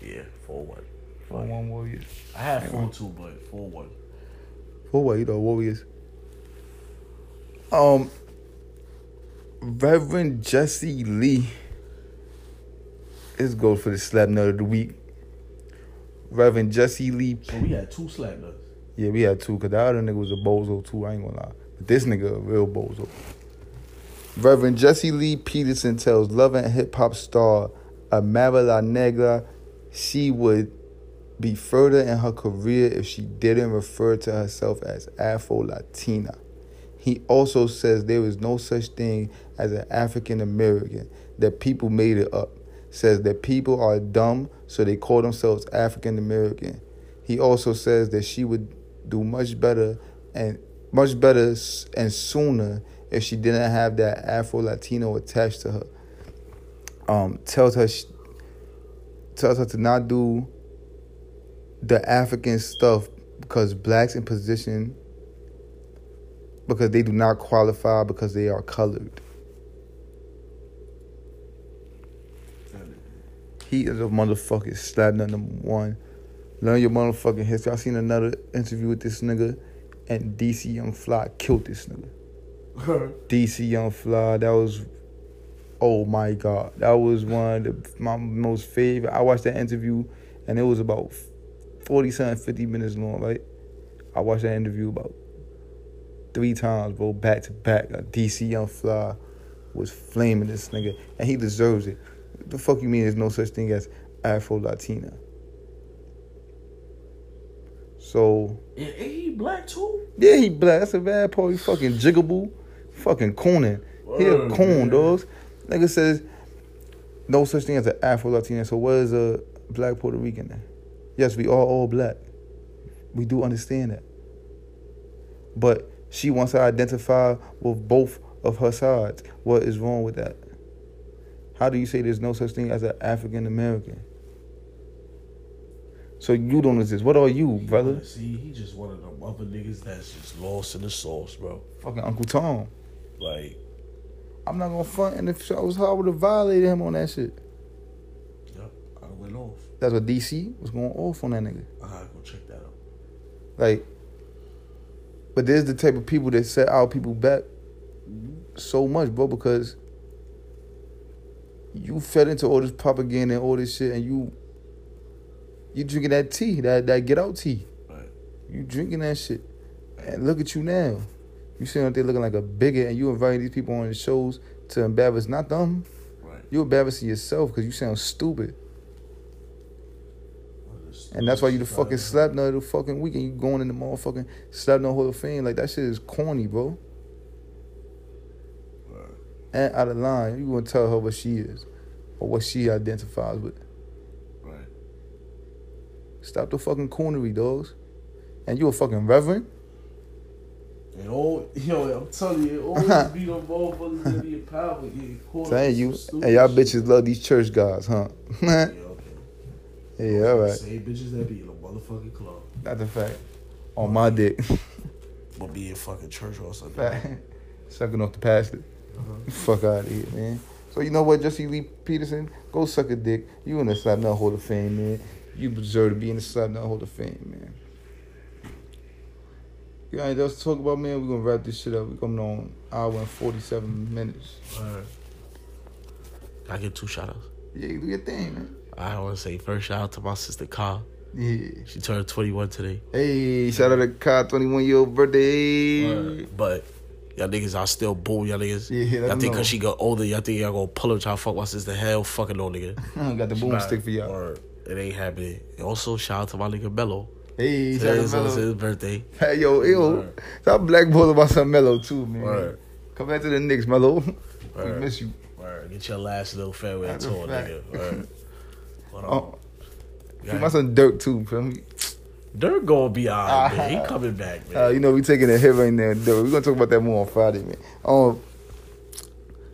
Yeah, four one. Four one Warriors. I had four two, but four one. Four one, You know Warriors. Um. Reverend Jesse Lee. Is go for the slap nut of the week. Reverend Jesse Lee So we had two slap nuts. Yeah, we had two, because the other nigga was a bozo too, I ain't gonna lie. But this nigga a real bozo. Reverend Jesse Lee Peterson tells Love and Hip Hop star Amara La Negra she would be further in her career if she didn't refer to herself as Afro Latina. He also says there is no such thing as an African American, that people made it up. Says that people are dumb, so they call themselves African American. He also says that she would do much better and much better and sooner if she didn't have that Afro Latino attached to her. Um, tells her sh tells her to not do the African stuff because blacks in position because they do not qualify because they are colored. He is a motherfucking slap number one. Learn your motherfucking history. I seen another interview with this nigga, and DC Young Fly killed this nigga. DC Young Fly, that was, oh my god, that was one of the, my most favorite. I watched that interview, and it was about forty something, fifty minutes long, right? I watched that interview about three times, bro, back to back. Uh, DC Young Fly was flaming this nigga, and he deserves it. What the fuck you mean? There's no such thing as Afro Latina. So And he black too? yeah, he black. That's a bad part. He fucking jiggable, fucking cooning. He a coon, dogs. Nigga says no such thing as an Afro Latina. So what is a black Puerto Rican then? Yes, we are all black. We do understand that. But she wants to identify with both of her sides. What is wrong with that? How do you say there's no such thing as an African American? So you don't exist. What are you, brother? See, he just one of them other niggas that's just lost in the sauce, bro. Fucking Uncle Tom. Like, I'm not gonna front, and if I was hard, I would have violated him on that shit. yep, I went off. That's what DC was going off on that nigga. I gotta go check that out. Like, but there's the type of people that set our people back so much, bro, because you fed into all this propaganda and all this shit, and you you drinking that tea, that that get out tea. Right. You drinking that shit, and look at you now. You sitting out there looking like a bigot, and you inviting these people on the shows to embarrass not them. Right. You embarrassing yourself because you sound stupid. And that's why you the fucking slap nut of the fucking week and you going in the motherfucking slap nut Hall of Fame. Like that shit is corny, bro. Right. And out of line. You gonna tell her what she is. Or what she identifies with. Right. Stop the fucking cornery, dogs. And you a fucking reverend? And all, yo, I'm telling you, it always be them motherfuckers that be in power getting caught. Saying you and y'all bitches love these church guys, huh? Yeah, okay. yeah, alright. Same bitches that be in a motherfucking club. That's a fact. On my dick. But be in fucking church or something. Sucking off the pastor. Uh-huh. Fuck out of here, man. So you know what, Jesse Lee Peterson? Go suck a dick. You in the Slap Nut Hall of Fame, man. You deserve to be in the Slap Nut Hall of Fame, man. You got anything else to talk about, man? We're gonna wrap this shit up. We're coming on hour and 47 minutes. Alright. I get two shout outs. Yeah, you do your thing, man. I want to say first shout out to my sister Ka. Yeah. She turned 21 today. Hey, shout out to Kai, 21 year old birthday. But y'all niggas are still bull, y'all niggas. Yeah, y'all think cause she got older, y'all think y'all gonna pull her try to fuck my sister? Hell fucking no, nigga. I got the boomstick for y'all. Word. It ain't happening. And also, shout out to my nigga Melo. Hey, shout Today out is to his birthday. Hey, yo, yo. Word. Stop blackballing about some Melo, too, man. Word. Come back to the Knicks, Melo. we miss you. Word. Get your last little farewell That's tour, nigga. Word. Hold on. Oh, my son Dirk, too, feel me? Dirk gonna be alright, man. He coming back, man. Uh, you know, we taking a hit right now, Dirk. We're going to talk about that more on Friday, man. Um,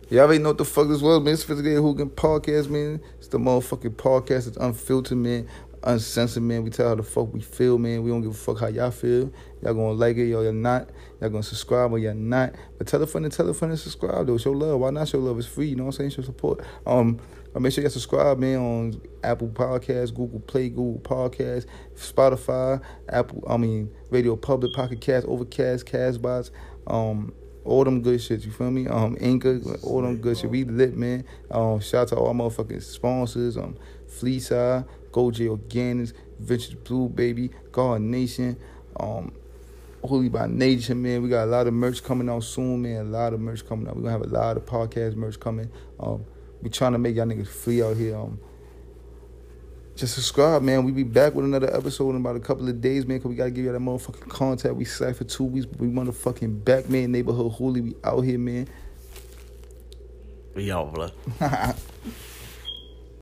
Y'all already know what the fuck this was, man. It's Physical Hooligan Podcast, man. It's the motherfucking podcast. It's unfiltered, man. Uncensored, man. We tell how the fuck we feel, man. We don't give a fuck how y'all feel. Y'all gonna like it, y'all, y'all not. Y'all gonna subscribe or y'all not. But tell a friend and tell a friend to subscribe, though. Show love. Why not show love? It's free, you know what I'm saying? Show support. Um, uh, make sure y'all subscribe, man, on Apple Podcasts, Google Play, Google Podcasts, Spotify, Apple, I mean, Radio Public, Pocket Cast, Overcast, Castbox, um, all them good shit, you feel me? Um, Anchor, all them good shit. We lit, man. Um, shout out to all motherfucking sponsors, um, Fleeside, Go J Organics, Vintage Blue Baby, Garden Nation, um, Holy by Nature, man. We got a lot of merch coming out soon, man. A lot of merch coming out. We're gonna have a lot of podcast merch coming. Um, we trying to make y'all niggas free out here. Um, just subscribe, man. We be back with another episode in about a couple of days, man. Cause we gotta give y'all that motherfucking contact. We slack for two weeks, but we motherfucking back, man. Neighborhood Holy, we out here, man. We out, blood.